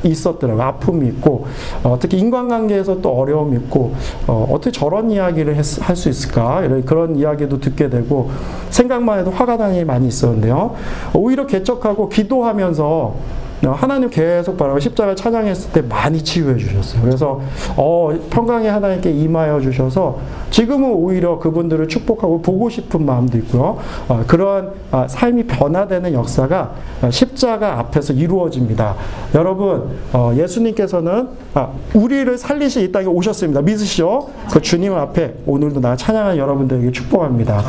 있었더라고요. 아픔이 있고 어, 특히 인간관계에서 또 어려움이 있고 어, 어떻게 저런 이야기를 할 수 있을까 이런 그런 이야기도 듣게 되고 생각만 해도 화가 나는 일이 많이 있었는데요. 오히려 개척하고 기도하면서 하나님 계속 바라고 십자가 찬양했을 때 많이 치유해 주셨어요. 그래서 어, 평강의 하나님께 임하여 주셔서 지금은 오히려 그분들을 축복하고 보고 싶은 마음도 있고요. 어, 그러한 아, 삶이 변화되는 역사가 어, 십자가 앞에서 이루어집니다. 여러분 어, 예수님께서는 아, 우리를 살리시 이 땅에 오셨습니다. 믿으시죠? 그 주님 앞에 오늘도 나 찬양한 여러분들에게 축복합니다.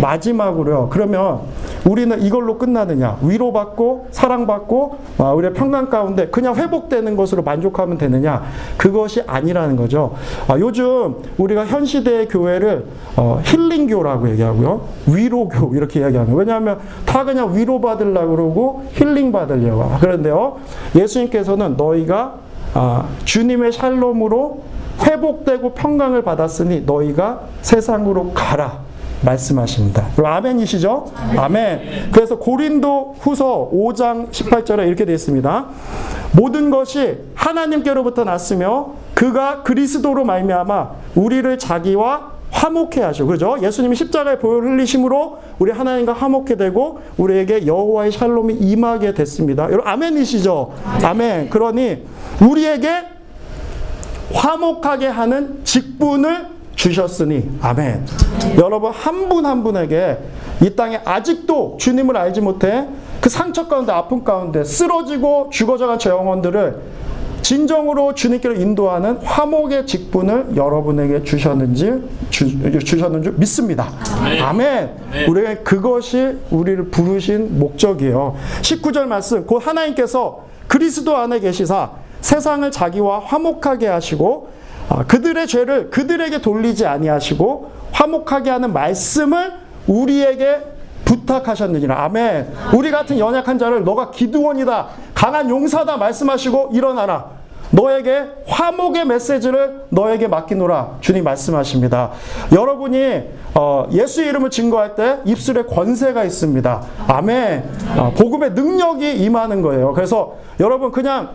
마지막으로요. 그러면 우리는 이걸로 끝나느냐? 위로받고 사랑받고 아, 우리의 평강 가운데 그냥 회복되는 것으로 만족하면 되느냐? 그것이 아니라는 거죠. 아, 요즘 우리가 현 시대의 교회를 어, 힐링교라고 얘기하고요. 위로교 [LAUGHS] 이렇게 이야기하는. 왜냐하면 다 그냥 위로 받으려고 그러고 힐링 받으려고. 그런데요. 예수님께서는 너희가 아, 주님의 샬롬으로 회복되고 평강을 받았으니 너희가 세상으로 가라. 말씀하십니다. 아멘이시죠? 아멘. 그래서 고린도 후서 5장 18절에 이렇게 되어 있습니다. 모든 것이 하나님께로부터 났으며 그가 그리스도로 말미암아 우리를 자기와 화목해 하시고 그죠? 예수님이 십자가에 보혈 흘리심으로 우리 하나님과 화목해 되고 우리에게 여호와의 샬롬이 임하게 됐습니다. 여러분 아멘이시죠? 아멘. 그러니 우리에게 화목하게 하는 직분을 주셨으니 아멘. 여러분 한분한 분에게 이 땅에 아직도 주님을 알지 못해 그 상처 가운데 아픔 가운데 쓰러지고 죽어져간 저 영혼들을 진정으로 주님께로 인도하는 화목의 직분을 여러분에게 주셨는지 주, 주셨는 줄 믿습니다. 아멘. 아멘. 우리가 그것이 우리를 부르신 목적이에요. 19절 말씀 곧 하나님께서 그리스도 안에 계시사 세상을 자기와 화목하게 하시고 아, 그들의 죄를 그들에게 돌리지 아니하시고 화목하게 하는 말씀을 우리에게 부탁하셨느니라. 아멘. 우리 같은 연약한 자를 너가 기드원이다. 강한 용사다 말씀하시고 일어나라. 너에게 화목의 메시지를 너에게 맡기노라. 주님 말씀하십니다. 여러분이 어, 예수의 이름을 증거할 때 입술에 권세가 있습니다. 아멘. 어, 복음의 능력이 임하는 거예요. 그래서 여러분 그냥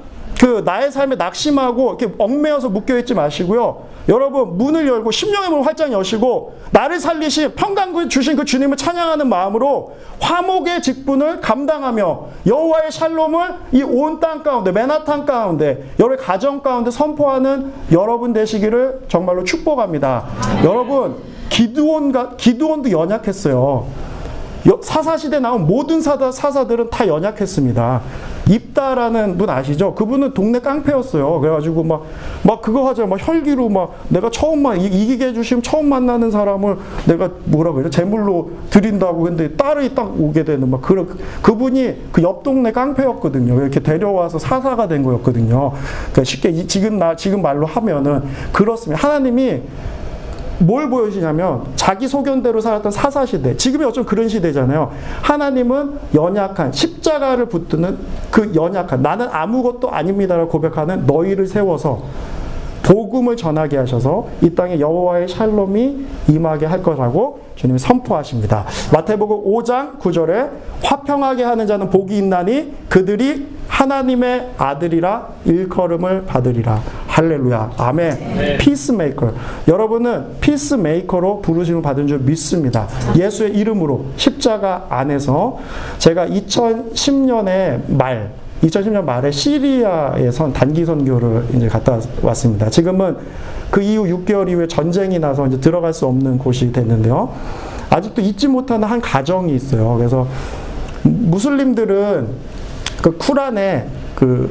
그 나의 삶에 낙심하고 이렇게 얽매여서 묶여 있지 마시고요. 여러분 문을 열고 심령의 문을 활짝 여시고 나를 살리신 평강을 주신 그 주님을 찬양하는 마음으로 화목의 직분을 감당하며 여호와의 샬롬을 이 온 땅 가운데 맨하탄 가운데 여러 가정 가운데 선포하는 여러분 되시기를 정말로 축복합니다. 여러분 기드온가 기드온도 연약했어요. 사사시대 나온 모든 사사, 사사들은 다 연약했습니다. 입다라는 분 아시죠? 그분은 동네 깡패였어요. 그래가지고 막, 막 그거 하자. 막 혈기로 막 내가 처음 만, 이기게 해주시면 처음 만나는 사람을 내가 뭐라 그래? 제물로 드린다고. 근데 딸이 딱 오게 되는 막 그런, 그분이 그 옆 동네 깡패였거든요. 이렇게 데려와서 사사가 된 거였거든요. 그러니까 쉽게 지금 나, 지금 말로 하면은 그렇습니다. 하나님이 뭘 보여주냐면 자기 소견대로 살았던 사사시대 지금이 어쩜 그런 시대잖아요 하나님은 연약한 십자가를 붙드는 그 연약한 나는 아무것도 아닙니다라고 고백하는 너희를 세워서 복음을 전하게 하셔서 이 땅에 여호와의 샬롬이 임하게 할 거라고 주님이 선포하십니다. 마태복음 5장 9절에 화평하게 하는 자는 복이 있나니 그들이 하나님의 아들이라 일컬음을 받으리라. 할렐루야. 아멘. 네. Peacemaker. 여러분은 peacemaker로 부르심을 받은 줄 믿습니다. 예수의 이름으로 십자가 안에서 제가 2010년에 말 2010년 말에 시리아에선 단기 선교를 이제 갔다 왔습니다. 지금은 그 이후 6개월 이후에 전쟁이 나서 이제 들어갈 수 없는 곳이 됐는데요. 아직도 잊지 못하는 한 가정이 있어요. 그래서 무슬림들은 그 쿠란에 그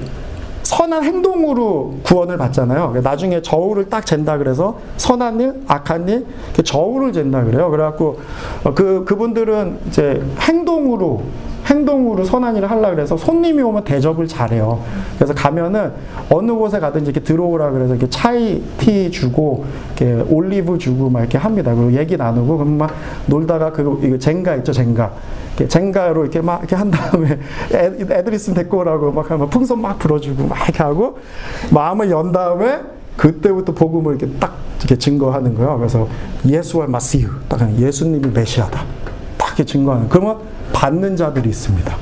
선한 행동으로 구원을 받잖아요. 나중에 저울을 딱 잰다 그래서 선한 일, 악한 일, 저울을 잰다 그래요. 그래갖고 그 그분들은 이제 행동으로 행동으로 선한 일을 하려 그래서 손님이 오면 대접을 잘해요. 그래서 가면은 어느 곳에 가든지 이렇게 들어오라 그래서 이렇게 차이 티 주고 이렇게 올리브 주고 막 이렇게 합니다. 그리고 얘기 나누고 그럼 막 놀다가 그 이거 젠가 있죠, 젠가. 이렇게 젠가로 이렇게 막 이렇게 한 다음에 [LAUGHS] 애, 들 있으면 데리고 오라고 막 하면 풍선 막 불어주고 막 이렇게 하고 마음을 연 다음에 그때부터 복음을 이렇게 딱 이렇게 증거하는 거예요. 그래서 예수와 마시유, 딱 예수님이 메시아다. 딱 이렇게 증거하는. 그러면 받는 자들이 있습니다.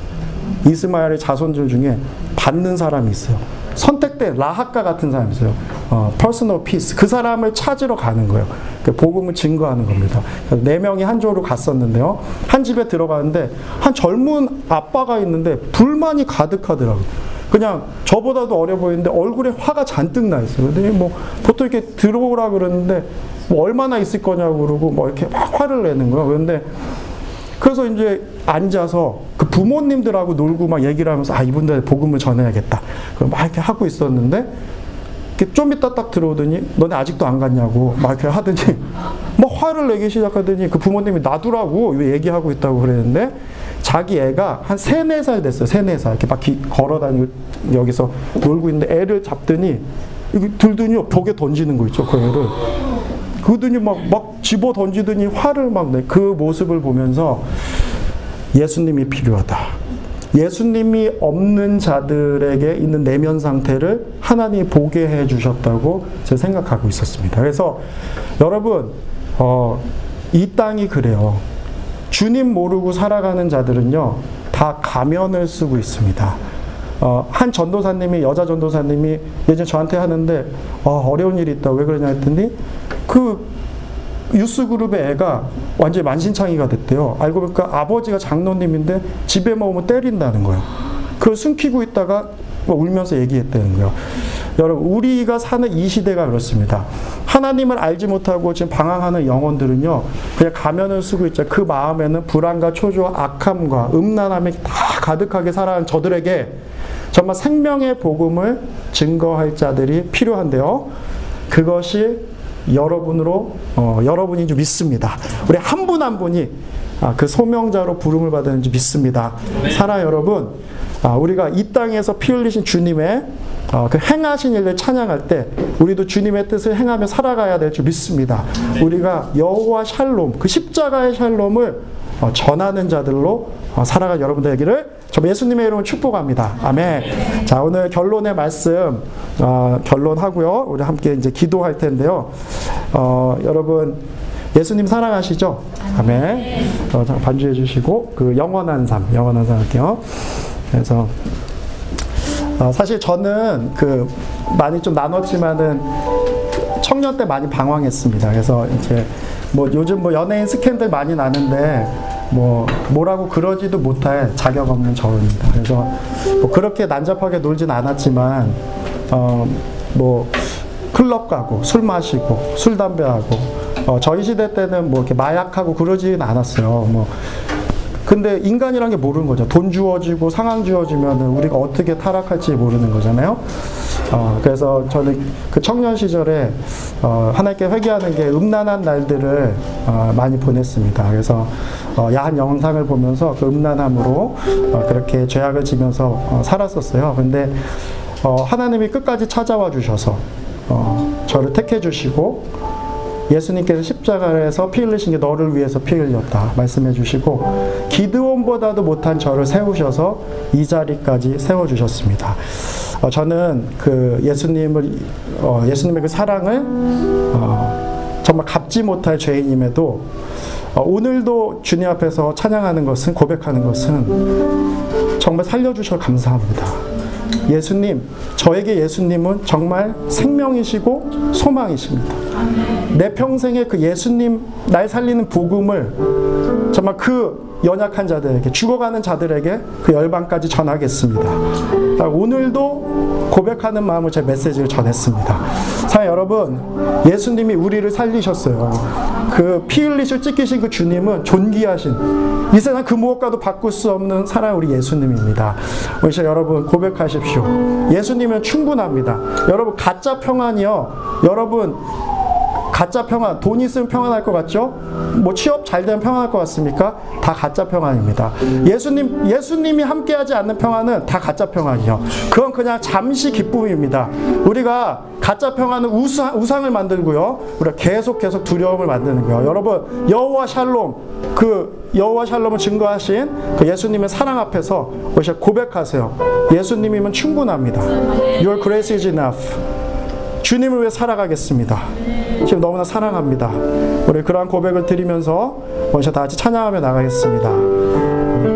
이스마엘의 자손들 중에 받는 사람이 있어요. 선택된 라합 같은 사람이 있어요. 어, person of peace 그 사람을 찾으러 가는 거예요. 그 복음을 증거하는 겁니다. 네 명이 한 조로 갔었는데요. 한 집에 들어가는데 한 젊은 아빠가 있는데 불만이 가득하더라고요. 그냥 저보다도 어려 보이는데 얼굴에 화가 잔뜩 나 있어요. 근데 뭐 보통 이렇게 들어오라 그러는데 뭐 얼마나 있을 거냐고 그러고 뭐 이렇게 막 화를 내는 거예요. 그런데 그래서 이제 앉아서 그 부모님들하고 놀고 막 얘기를 하면서 아 이분들 복음을 전해야겠다. 그럼 막 이렇게 하고 있었는데 좀 이따 딱 들어오더니 너네 아직도 안 갔냐고 막 이렇게 하더니 막 [LAUGHS] 화를 내기 시작하더니 그 부모님이 놔두라고 왜 얘기하고 있다고 그랬는데 자기 애가 한 세네 살 됐어요. 세네 살 이렇게 막 기- 걸어 다니고 여기서 놀고 있는데 애를 잡더니 이거 들더니 벽에 던지는 거 있죠. 그 애를. 그러더니 막, 막 집어 던지더니 화를 막 내. 그 모습을 보면서 예수님이 필요하다. 예수님이 없는 자들에게 있는 내면 상태를 하나님이 보게 해 주셨다고 제가 생각하고 있었습니다. 그래서 여러분, 어, 이 땅이 그래요. 주님 모르고 살아가는 자들은요, 다 가면을 쓰고 있습니다. 어, 한 전도사님이, 여자 전도사님이 예전에 저한테 하는데, 어, 어려운 일이 있다. 왜 그러냐 했더니, 그 유스 그룹의 애가 완전히 만신창이가 됐대요. 알고 보니까 아버지가 장로님인데 집에만 오면 때린다는 거예요. 그걸 숨기고 있다가 뭐 울면서 얘기했다는 거예요. 여러분, 우리가 사는 이 시대가 그렇습니다. 하나님을 알지 못하고 지금 방황하는 영혼들은요, 그냥 가면을 쓰고 있죠. 그 마음에는 불안과 초조와 악함과 음란함이 다 가득하게 살아가는 저들에게 정말 생명의 복음을 증거할 자들이 필요한데요. 그것이 여러분으로 어, 여러분인 줄 믿습니다. 우리 한 분 한 분이 아, 그 소명자로 부름을 받은 줄 믿습니다. 사랑 여러분, 아, 우리가 이 땅에서 피 흘리신 주님의 어, 그 행하신 일을 찬양할 때 우리도 주님의 뜻을 행하며 살아가야 될 줄 믿습니다. 우리가 여호와 샬롬, 그 십자가의 샬롬을 어, 전하는 자들로 어, 살아갈 여러분 되기를 저 예수님의 이름으로 축복합니다. 아멘. 자 오늘 결론의 말씀 어, 결론하고요. 우리 함께 이제 기도할 텐데요. 어, 여러분 예수님 사랑하시죠? 아멘. 어, 자, 반주해 주시고 그 영원한 삶, 영원한 삶 할게요. 그래서 어, 사실 저는 그 많이 좀 나눴지만은 청년 때 많이 방황했습니다. 그래서 이제 뭐 요즘 뭐 연예인 스캔들 많이 나는데 뭐 뭐라고 그러지도 못할 자격 없는 저입니다. 그래서 뭐 그렇게 난잡하게 놀진 않았지만 어 뭐 클럽 가고 술 마시고 술 담배 하고 어 저희 시대 때는 뭐 이렇게 마약하고 그러지는 않았어요. 뭐 근데 인간이란 게 모르는 거죠. 돈 주어지고 상황 주어지면 우리가 어떻게 타락할지 모르는 거잖아요. 어, 그래서 저는 그 청년 시절에 어, 하나님께 회개하는 게 음란한 날들을 어, 많이 보냈습니다. 그래서 어, 야한 영상을 보면서 그 음란함으로 어, 그렇게 죄악을 지면서 어, 살았었어요. 근데 어, 하나님이 끝까지 찾아와 주셔서 어, 저를 택해 주시고 예수님께서 십자가에서 피 흘리신 게 너를 위해서 피 흘렸다 말씀해 주시고 기드온보다도 못한 저를 세우셔서 이 자리까지 세워 주셨습니다. 어, 저는 그 예수님을 어, 예수님의 그 사랑을 어, 정말 갚지 못할 죄인임에도 어, 오늘도 주님 앞에서 찬양하는 것은 고백하는 것은 정말 살려주셔 감사합니다. 예수님, 저에게 예수님은 정말 생명이시고 소망이십니다. 내 평생에 그 예수님 날 살리는 복음을 정말 그 연약한 자들에게 죽어가는 자들에게 그 열방까지 전하겠습니다. 아, 오늘도 고백하는 마음으로 제 메시지를 전했습니다. 사랑 여러분, 예수님이 우리를 살리셨어요. 그 피 흘리실 찢기신 그 주님은 존귀하신 이 세상 그 무엇과도 바꿀 수 없는 사랑 우리 예수님입니다. 우리 자 여러분 고백하십시오. 예수님은 충분합니다. 여러분 가짜 평안이요. 여러분 가짜 평안, 돈 있으면 평안할 것 같죠? 뭐 취업 잘 되면 평안할 것 같습니까? 다 가짜 평안입니다. 예수님, 예수님이 함께하지 않는 평안은 다 가짜 평안이요. 그건 그냥 잠시 기쁨입니다. 우리가 가짜 평안은 우상, 우상을 만들고요. 우리가 계속 계속 두려움을 만드는 거예요. 여러분, 여호와 샬롬, 그 여호와 샬롬을 증거하신 그 예수님의 사랑 앞에서 고백하세요. 예수님이면 충분합니다. Your grace is enough. 주님을 위해 살아가겠습니다. 지금 너무나 사랑합니다. 우리 그러한 고백을 드리면서 먼저 다 같이 찬양하며 나가겠습니다. 음,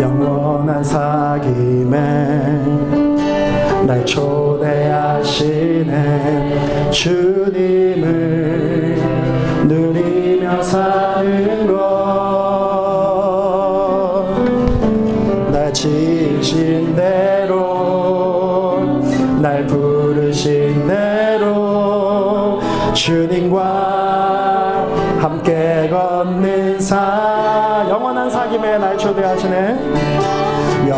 영원한 사귐에 날 초대하시는 주님을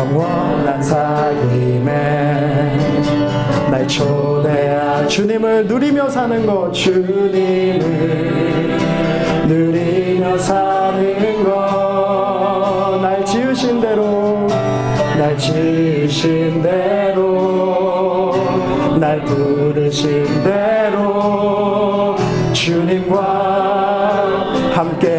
영원한 사귐에 날 초대하 주님을 누리며 사는 것 주님을 누리며 사는 것날 지으신 대로 날 지으신 대로 날 부르신 대로 주님과 함께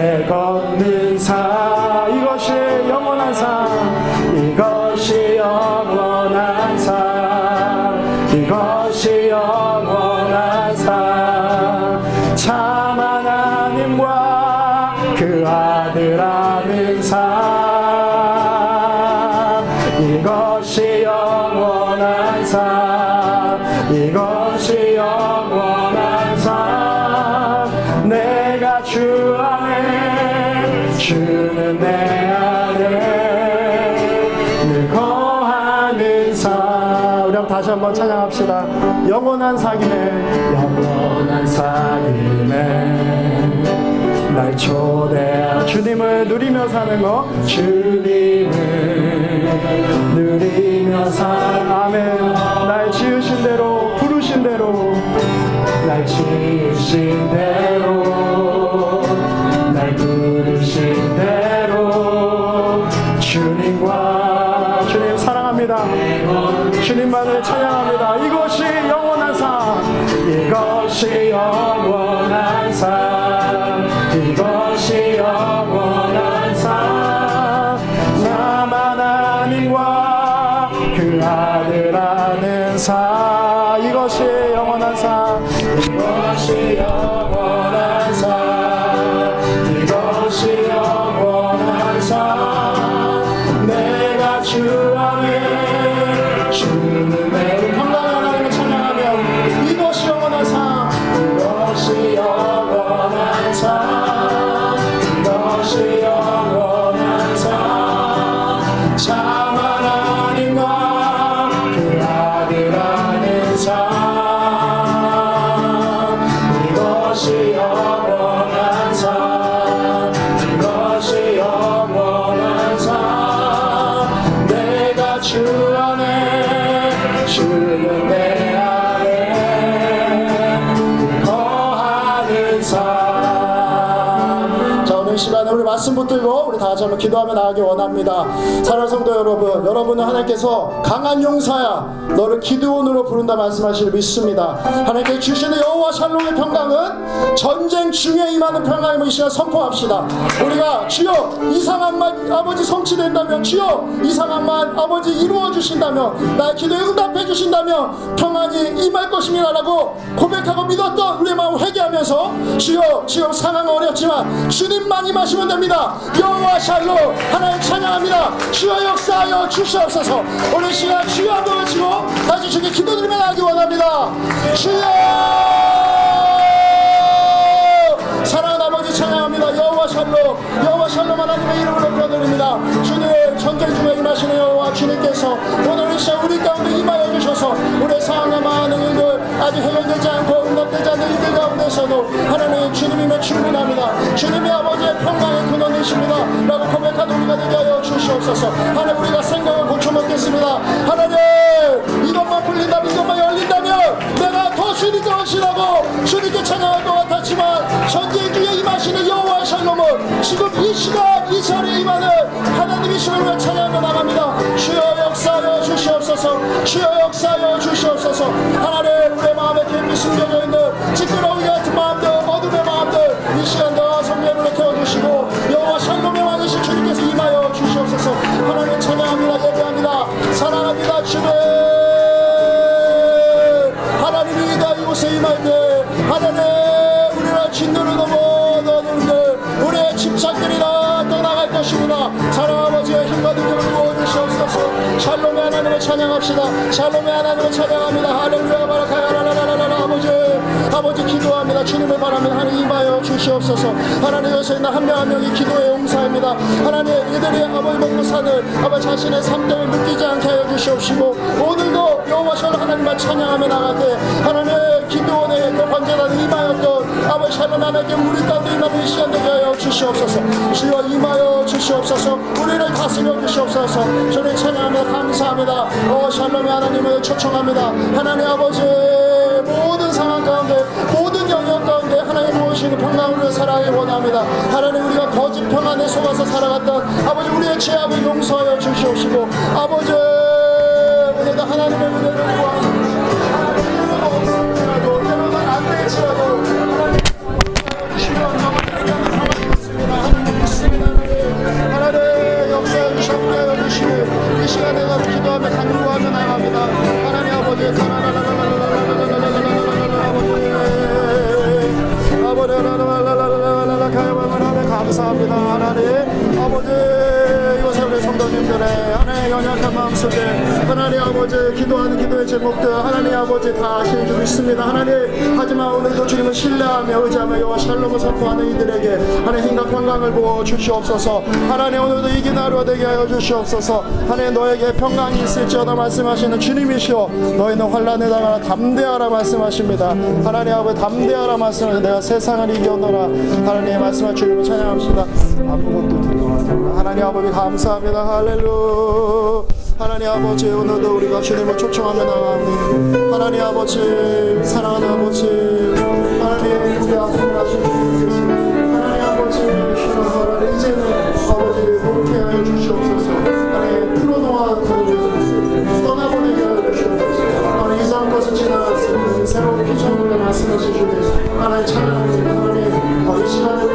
날 초대하 주님을 누리며 사는 것 주님을 누리며 사는 아멘. 날 지으신 대로 부르신 대로. 날 지으신 대로 삶 이것이 기도하며 나가기 원합니다. 사랑 성도 여러분, 여러분은 하나님께서 강한 용사야 너를 기드온으로 부른다 말씀하시를 믿습니다. 하나님께 주시는 여호와 샬롬의 평강은 전쟁 중에 임하는 평강임을 이 시간 선포합시다. 우리가 주여 이상한 말 아버지 성취된다면 주여 이상한 말 아버지 이루어 주신다면 나의 기도에 응답해 주신다면 평안이 임할 것입니다라고 고백하고 믿었던 우리의 마음 회개하면서 주여 지금 상황은 어렵지만 주님만 임하시면 됩니다. 여호와 샬롬 하나님 찬양합니다. 주여 역사하여 주시옵소서 오늘 시간 주여 한번 외치고 다시 주께 기도드리며 나가기 원합니다. 주여 사랑하는 아버지 찬양합니다. 여호와 샬롬, 여호와 샬롬 하나님의 이름을 높여드립니다. 주님 전쟁 중에 임하시는 여호와 주님께서 오늘 이 시간 우리 가운데 임하여 주셔서 우리의 상황과 많은 아직 해결되지 않고 응답되지 않는 일들 가운데서도 하나님 주님이면 충분합니다. 주님이 아버지의 평강의 근원이십니다. 라고 고백한 우리가 되게 하여 주시옵소서. 하나님 우리가 생각을 고쳐먹겠습니다. 하나님 이것만 풀린다면 이것만 열린다면 내가 더 주님께 헌신하고 주님께 찬양할 것 같았지만 주님을 바랍니다 하나님 임하여 주시옵소서. 하나님 여기서 있는 한 명이 기도의 용사입니다. 하나님 이들이 아버지 먹고 사는 아버지 자신의 삶들을 느끼지 않게 하여 주시옵시고 오늘도 여호와셔 하나님만 찬양하며 나가게 하나님의 기도원의 그 번제단 임하였던 아버지 샬롬 하나님께 우리 가운데 임하는 이 시간 되게 하여 주시옵소서. 주여 임하여 주시옵소서. 우리를 다스려 주시옵소서. 주님 찬양하며 감사합니다. 오 샬롬의 하나님을 초청합니다. 하나님 아버지 모든 상황 가운데 모든 영역 하나님 모으시는 평강으로 살아가기 원합니다 하나님 우리가 거짓 평안에 속아서 살아갔던 아버지 우리의 죄악을 용서하여 주시옵시고 아버지 오늘도 하나님의 은혜를 구합니다 이 시간에 가서 기도하며 간구하며 나갑니다 하나님 아버지 아버지 아버지 감사합니다 하나님 아버지 성도님들의 하나님의 연약한 마음속에 하나님 아버지 기도하는 기도의 제목들 하나님 아버지 다 아시는 줄 믿습니다. 하나님 하지만 오늘도 주님을 신뢰하며 의지하며 여호와 샬롬을 선포하는 이들에게 하나님 힘과 건강을 부어 주시옵소서. 하나님 오늘도 이긴 하루가 되게 하여 주시옵소서. 하나님 너에게 평강이 있을지어다 말씀하시는 주님이시오 너희는 환란에 당하라 담대하라 말씀하십니다. 하나님 아버지 담대하라 말씀하시고 내가 세상을 이겨노라. 하나님의 말씀을 주님을 찬양합시다. 아무것도 하나님 아버지 감사합니다. 할렐루야. 하나님 아버지 오늘도 우리가 주님을 나가오니. 하나님 아버지 사랑하는 아버지 하나님 우리 하시는 주님 하나님 아버지 하나님 이제는 아버지 그렇게 하여 주시옵소서. 하나님 풀어놓아 떠나보내게 하여 주시옵소서. 하나님 이상 것을 지나갔으니 새로운 피조물을 말씀하신 주님 하나님 찬양합니다 하나님 어, 이 시간에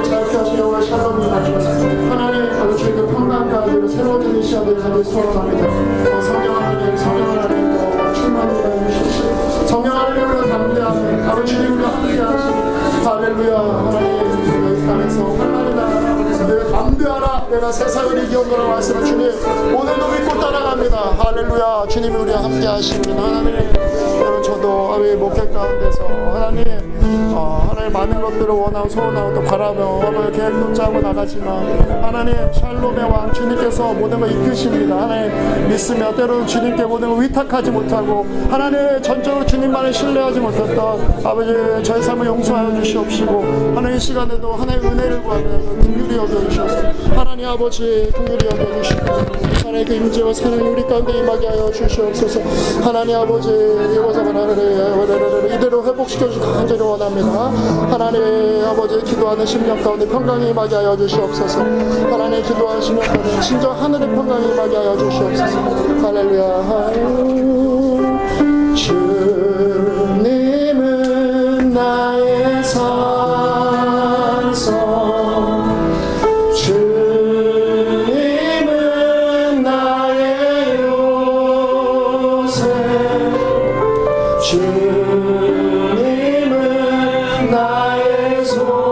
이 땅에서 환란을 당하라. 내가 세상을 이겨온다라 말씀을 주님 오늘도 믿고 따라갑니다. 할렐루야. 주님이 우리와 함께 하시면 하나님 저도 아버지 목회 가운데서 하나님 어, 하나님 많은 것들을 원하고 소원하고 또 바라며 아버지 계획도 짜고 나가지만 하나님 샬롬의 왕 주님께서 모든 걸 이끄십니다. 하나님 믿으며 때로는 주님께 모든 걸 위탁하지 못하고 하나님 전적으로 주님만을 신뢰하지 못했던 아버지 저의 삶을 용서하여 주시옵시고 하나님 이 시간에도 하나님 은혜를 구하며 긍휼히 여겨주셔서 하나님 아버지 긍휼히 여겨주시고 하나님 그 임재와 사랑이 우리 가운데 임하게 하여 주시옵소서. 하나님 아버지 이곳에 하나님 이대로 회복시켜 주시기 간절히 원합니다. 하나님 아버지 기도하는 심령 가운데 평강이 임하게 하여 주시옵소서. 하나님 기도하는 심령 가운데 진정 하늘의 평강이 임하게 하여 주시옵소서. 할렐루야. 주님은 나의 나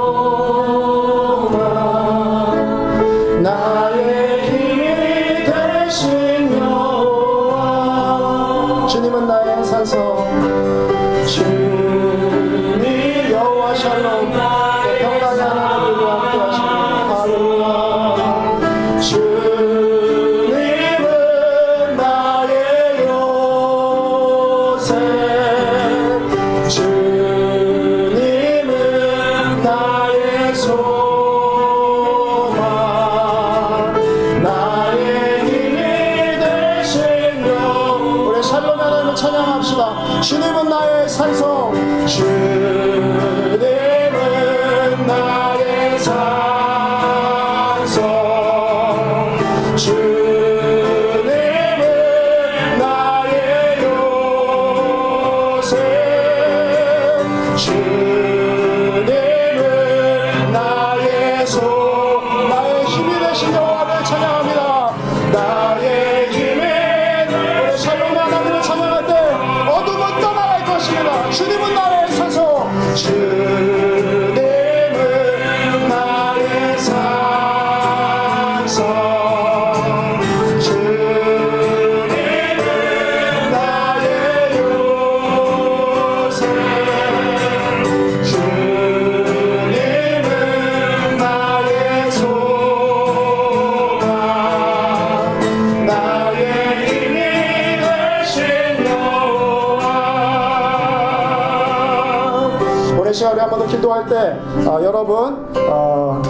어, 여러분 어,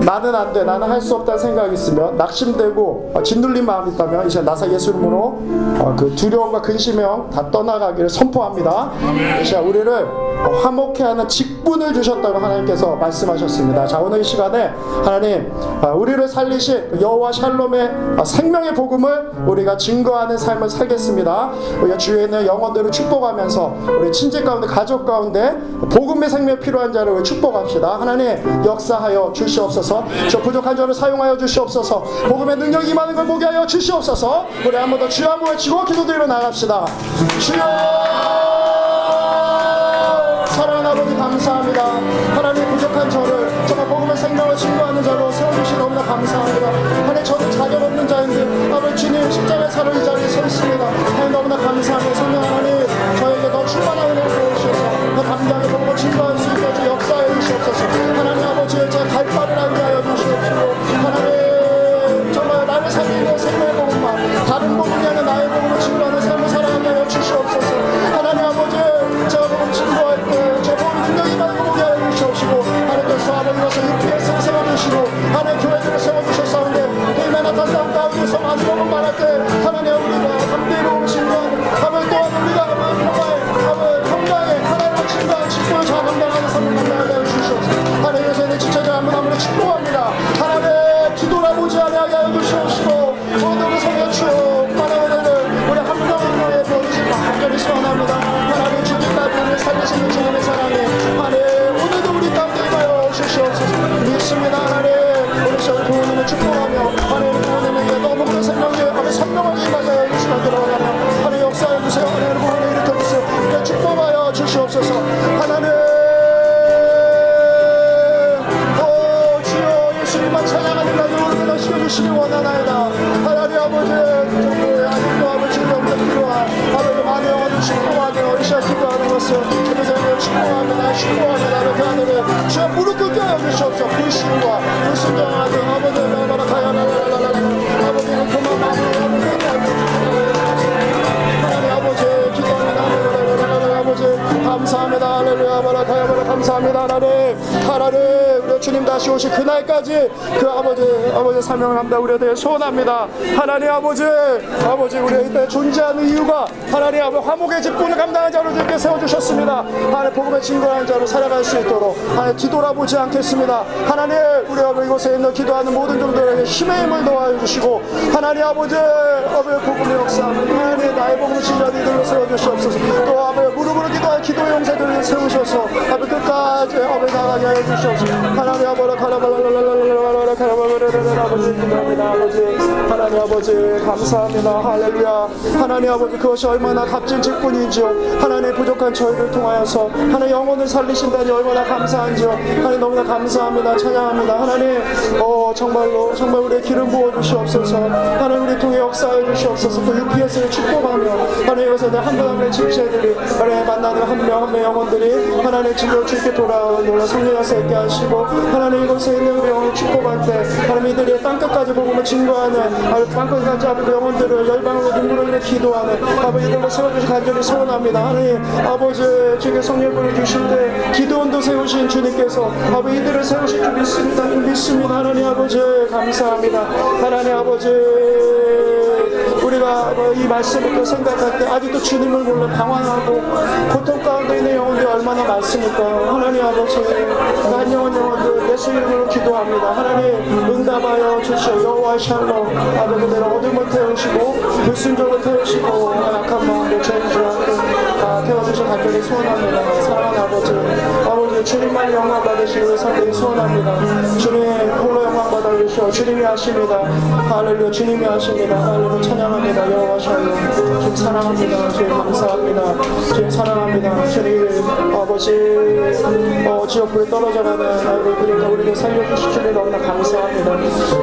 나는 안 돼, 나는 할 수 없다는 생각이 있으면 낙심되고 어, 짓눌린 마음이 있다면 이제 나사 예수 이름으로 어, 그 두려움과 근심형 다 떠나가기를 선포합니다. 이제 우리를 어, 화목해 하는 직 분을 주셨다고 하나님께서 말씀하셨습니다. 자 오늘 이 시간에 하나님 어, 우리를 살리신 여호와 샬롬의 어, 생명의 복음을 우리가 증거하는 삶을 살겠습니다. 우리가 주위에 있는 영혼들을 축복하면서 우리 친지 가운데 가족 가운데 복음의 생명 필요한 자를 축복합시다. 하나님 역사하여 주시옵소서. 저 부족한 자를 사용하여 주시옵소서. 복음의 능력이 임하는 걸 보게 하여 주시옵소서. 우리 한 번 더 주여 한번 외치고 기도드리며 나갑시다. 주여 감사합니다. 하나님 부족한 저를 정말 복음의 생명을 증거하는 자로 세워주시 너무나 감사합니다. 하나님 저도 자격 없는 자인데 아버지 주님 십자가에 살을 이 자리에 서 있습니다. 하나님 너무나 감사합니다. 성령 하나님 저에게 더 충만한 은혜를 부어주셔서 더 감당의 복음을 증거할 수 있게 주 역사해 주시옵소서. 하나님 아버지 제가 갈 바를 알게 하여 주시옵시고 하나님 정말 나를 살리는 생명의 복음만 다른 복음이 아니라 나의 복음을 증거하는 많은 복음 말할 때 하나님 우리가 담대로 증거하는 하면 또한 우리가 하면 평화에 하면 평강에. 하나님을 증거하는 직분을 잘 감당하는 삶을 감당하게 하여 주시옵소서. 하나님께서 내 지체자 한분 한 분을 축복합니다. 하나님 뒤돌아보지 않게 하여 주시옵시고 모든 성의 축 하나님을 우리 한 명한 명의 보여주신 간절히 소원합니다. 하나님 주님까지 우리를 살리시는 주님의 사랑에 하나님 오늘도 우리 가운데 임하여 주시옵소서. 믿습니다 15개 하나이다 하나님 아버지 정도의 아직도 아버지 영접기도와 하나님 안에 어느 축복하며 이시아 기도하는 것을 예배자며 축복합니다 축복합니다 이렇게 하늘에 주여 무릎 꿇게 여기시옵소서 불신과 불순종하는 아버지 나라라 가야 나라라 아버지는 그만 마음을 감사합니다. 할렐루야. 바라카야 바라 감사합니다. 하나님 하나님 우리 주님 다시 오실 그날까지 그 아버지 아버지 사명을 합니다 우리에 대해 소원합니다. 하나님 아버지 아버지 우리의 이때 존재하는 이유가 하나님 아버지 화목의 직분을 감당한 자로 주께 세워주셨습니다. 하나님 복음의 증거하는 자로 살아갈 수 있도록 하나님 뒤돌아보지 않겠습니다. 하나님 우리 아버지 이곳에 있는 기도하는 모든 종들에게 힘의 힘을 더하여 주시고 하나님 아버지 아버지 복음의 역사 하나님 나의 복음을 진리하는 이들로 세워주시옵소서. 또 아버지 무릎으로 기도할 기도의 용사 들을 세우셔서. 아버지 끝까지 아버지 나가게 주시옵소서. 하나님 아버지 카라발랄랄랄랄랄랄랄 카라발랄랄랄 아버지 기도합니다 아버지 하나님 아버지 감사합니다 할렐루야 하나님 아버지 그것이 얼마나 값진 직분인지요 하나님 부족한 저희를 통하여서 하나님 영혼을 살리신다니 얼마나 감사한지요 하나님 너무나 감사합니다 찬양합니다 하나님 어 정말로 정말 우리의 기름 부어 주시옵소서 하나님 우리 통해 역사해 주시옵소서 그 UPS를 축복하며 하나님 여기서 한분 한 분의 집체들이 하나님 만나는 한명한명 영혼들이 하나님 진로 주께 돌아오는 성령에서 있게 하시고 하나님 이곳에 있는 우리 영혼 축복할 때 하나님 이들이 땅끝까지 복음을 증거하는 하나님 땅끝까지 아버지 영혼들을 열방으로 눈물을 흘려 기도하는 아버지 이들로 세워주시 간절히 소원합니다. 하나님 아버지 주께 성령을 주실 때 기도원도 세우신 주님께서 아버지 이들을 세우실 줄 믿습니다. 믿습니다. 하나님 아버지 감사합니다. 하나님 아버지 우리가 이 말씀을 생각할 때 아직도 주님을 몰라 방황하고 고통 가운데 있는 영혼들이 얼마나 많습니까? 하나님 아버지 난 영혼 영혼들 예수 이름으로 기도합니다. 하나님 응답하여 주시오. 여호와 샬롬 아버지 그대로 어둠을 태우시고 불순종을 태우시고 약한 마음도 죄인들과 함께 다 태워주셔 간절히 소원합니다. 사랑하는 아버지 아버지 주님만 영광 위해서 간절히 소원합니다. 주님 홀로 영광 받아주시오. 주님이 하십니다. 할렐루야. 주님이 하십니다. 할렐루야. 찬양합니다. 샬롬 주님 사랑합니다. 주님 감사합니다. 주님 사랑합니다. 주님 아버지 어, 지역구에 떨어져가는 아이고 그러니까 우리를 살려주실 주님 너무나 감사합니다.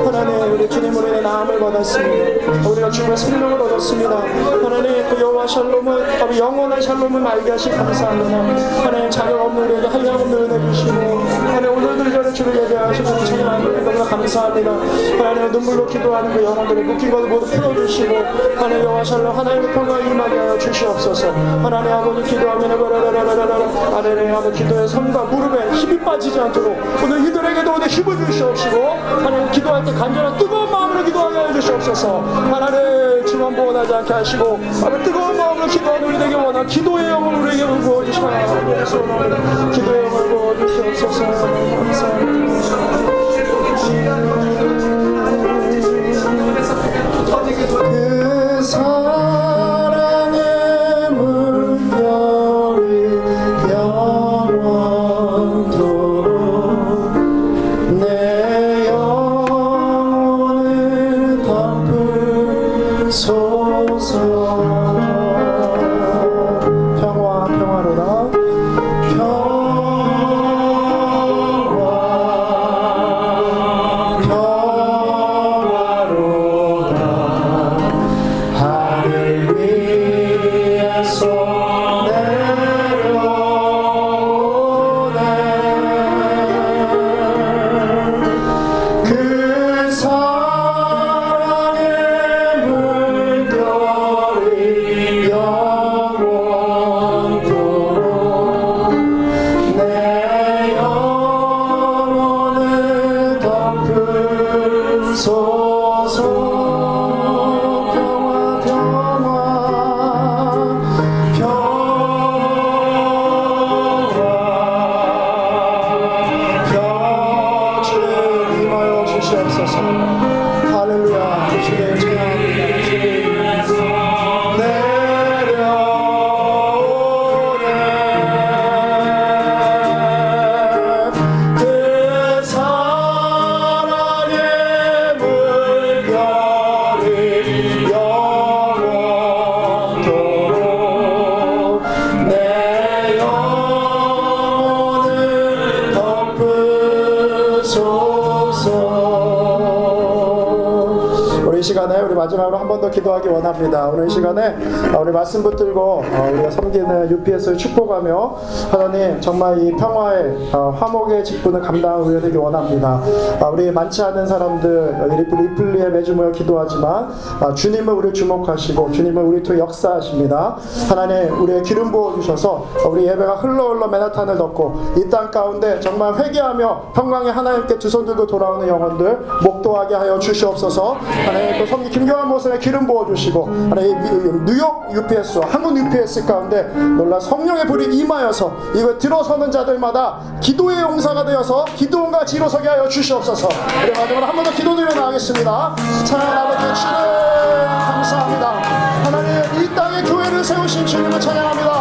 하나님 우리 주님으로 인해 나음을 받았습니다. 우리가 주님의 생명을 얻었습니다. 하나님 그 여호와 샬롬은 아버지 영원한 샬롬을 알게 하시 감사합니다. 하나님 자격 없는 우리에게 한량 없는 은혜 주시고 하나님 오늘도 이 자리에 주를 예배하시고 찬양합니다 너무나 감사합니다. 하나님 눈물로 기도하는 그 영혼들의 묶인 것을 모두 풀어주시고 하나님 샬롬 하나님의 평강 임하게 하여 주시옵소서. 하나님 아버지 기도하면 하나님 아버지 기도의 손과 무릎에 힘이 빠지지 않도록 오늘 이들에게도 오늘 힘을 주시옵시고 하나님 기도할 때 간절한 뜨거운 마음으로 기도하게 하여 주시옵소서. 하나님 주만 보원하지 않게 하시고 하나님 뜨거운 마음으로 기도하는 우리에게 원한 기도의 영을 우리에게 부어주시고 기도의 영을 부어주시옵소서. 그사 번 더 기도하기 원합니다. 오늘 이 시간에 어, 우리 말씀 붙들고 어, 우리가 섬기는 UPS를 축복하며 하나님 정말 이 평화의 어, 화목의 직분을 우리가 되기 원합니다. 아, 우리 많지 않은 사람들 리플리에 매주 모여 기도하지만 아, 주님은 우리를 주목하시고 주님은 우리 통해 역사하십니다. 하나님 우리의 기름 부어 주셔서 우리 예배가 흘러 흘러 맨하탄을 덮고 이 땅 가운데 정말 회개하며 평강의 하나님께 두 손 들고 돌아오는 영혼들 목도하게 하여 주시옵소서. 하나님 또 섬기 김경환 모습에 기름 부어 주시고 하나님 이 뉴욕 UPS 한국 UPS 가운데 놀라 성령의 불이 임하여서 이거 들어서는 자들마다 기도의 용사가 되어서 기도원과 지로서게 하여 주시옵소서. 우리 마지막으로 한 번 더 기도드려 나가겠습니다. 찬양 아버지 주님 감사합니다. 하나님 이 땅에 교회를 세우신 주님을 찬양합니다.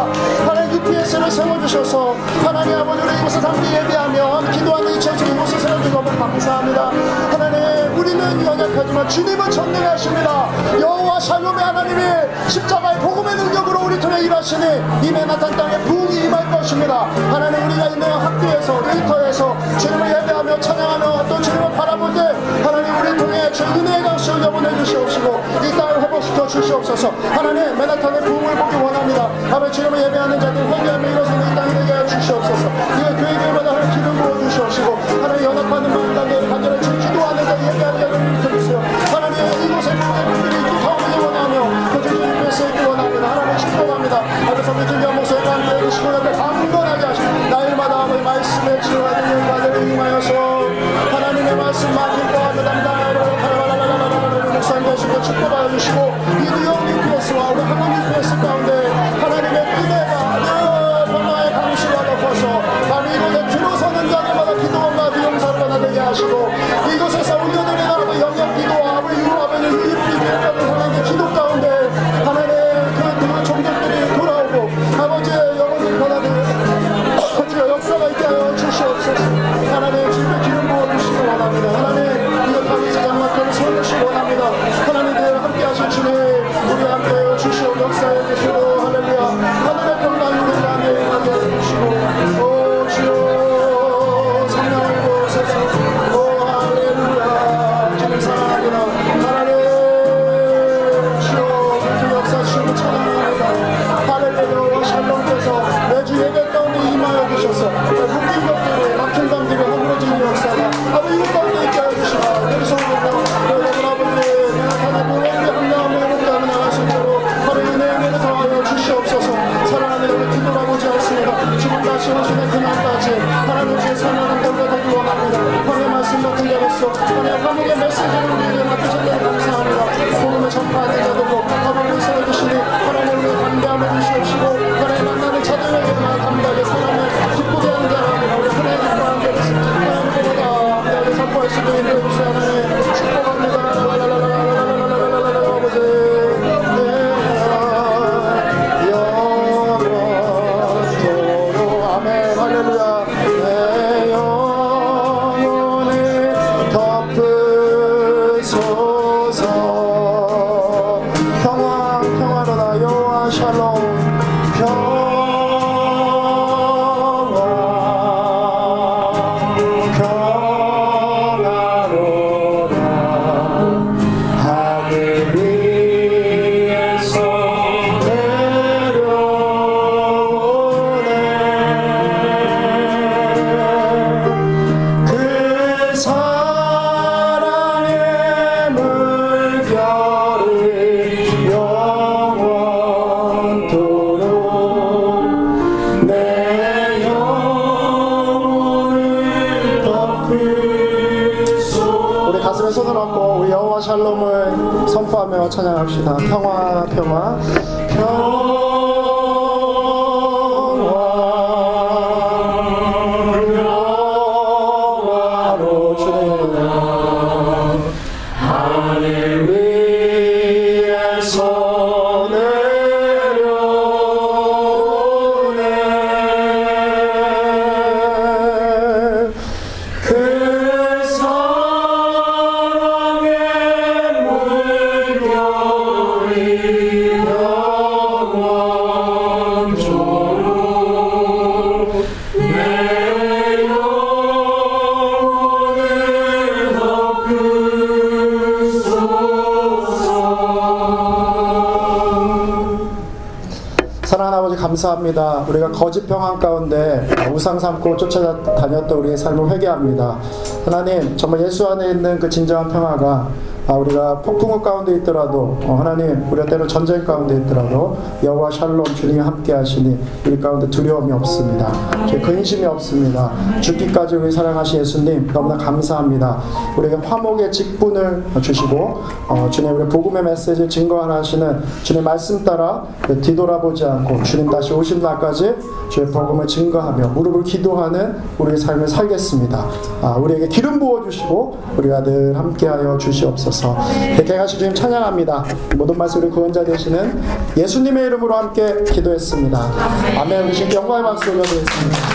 하나님 UPS 를 세워주셔서 하나님 아버지 우리 이곳에 함께 예배하면 기도하는 이천수 이곳에 세워준 것을 감사합니다. 하나님 우리는 연약하지만 주님은 전능하십니다. 여호와 샬롬의 하나님이 십자가의 복음의 능력으로 우리 통해 일하시니 이 맨하탄 땅에 부흥이 임할 것입니다. 하나님 우리가 있는 학교에서 일터에서 주님을 예배하며 찬양하며 또 주님을 바라볼 때 하나님 우리 통해 주 은혜의 강수를 여보내 주시옵시고 이 땅을 회복시켜 주시옵소서 하나님 맨하탄의 부흥을 보기 원합니다. 아버지 주님을 예배하는 자들 회개하며 이 땅에 되게 하여 주시옵소서 이거 교회 교회마다 하나님 기름 부어 주시옵시고 하나님 연합하는 마음 가운데 간절히 주 기도하는 자 예배하는 자를 주세요 하나님 이곳에 모든 분들이 기도하기 원하며 그 주님 앞에서 있기 원합니다 하나님 축복합니다 아버지 성리 준비한 목소리가 함께 해주시고 옆에 강건하게 하시고 날마다 아버지 말씀에 지어하는 영광을 임하여서 하나님의 말씀 맡길 거하며 담당하여 목사님 되시고 축복하여 주시고 찬양합시다. 평화 평화 감사합니다. 우리가 거짓 평안 가운데 우상 삼고 쫓아다녔던 우리의 삶을 회개합니다. 하나님 정말 예수 안에 있는 그 진정한 평화가 아, 우리가 폭풍우 가운데 있더라도 어, 하나님 우리가 때로 전쟁 가운데 있더라도 여호와 샬롬 주님이 함께 하시니 우리 가운데 두려움이 없습니다. 근심이 없습니다. 죽기까지 우리 사랑하신 예수님 너무나 감사합니다. 우리에게 화목의 직분을 주시고 어, 주님 우리 복음의 메시지 증거하나 하시는 주님 말씀 따라 뒤돌아보지 않고 주님 다시 오신 날까지 주의 복음을 증거하며 무릎을 기도하는 우리의 삶을 살겠습니다. 아, 우리에게 기름 부어 주시고 우리가 늘 함께하여 주시옵소서. 백행하신 주님 찬양합니다. 모든 말씀 우리 구원자 되시는 예수님의 이름으로 함께 기도했습니다. 아멘. 우리 영광의 박수 올려드리겠습니다.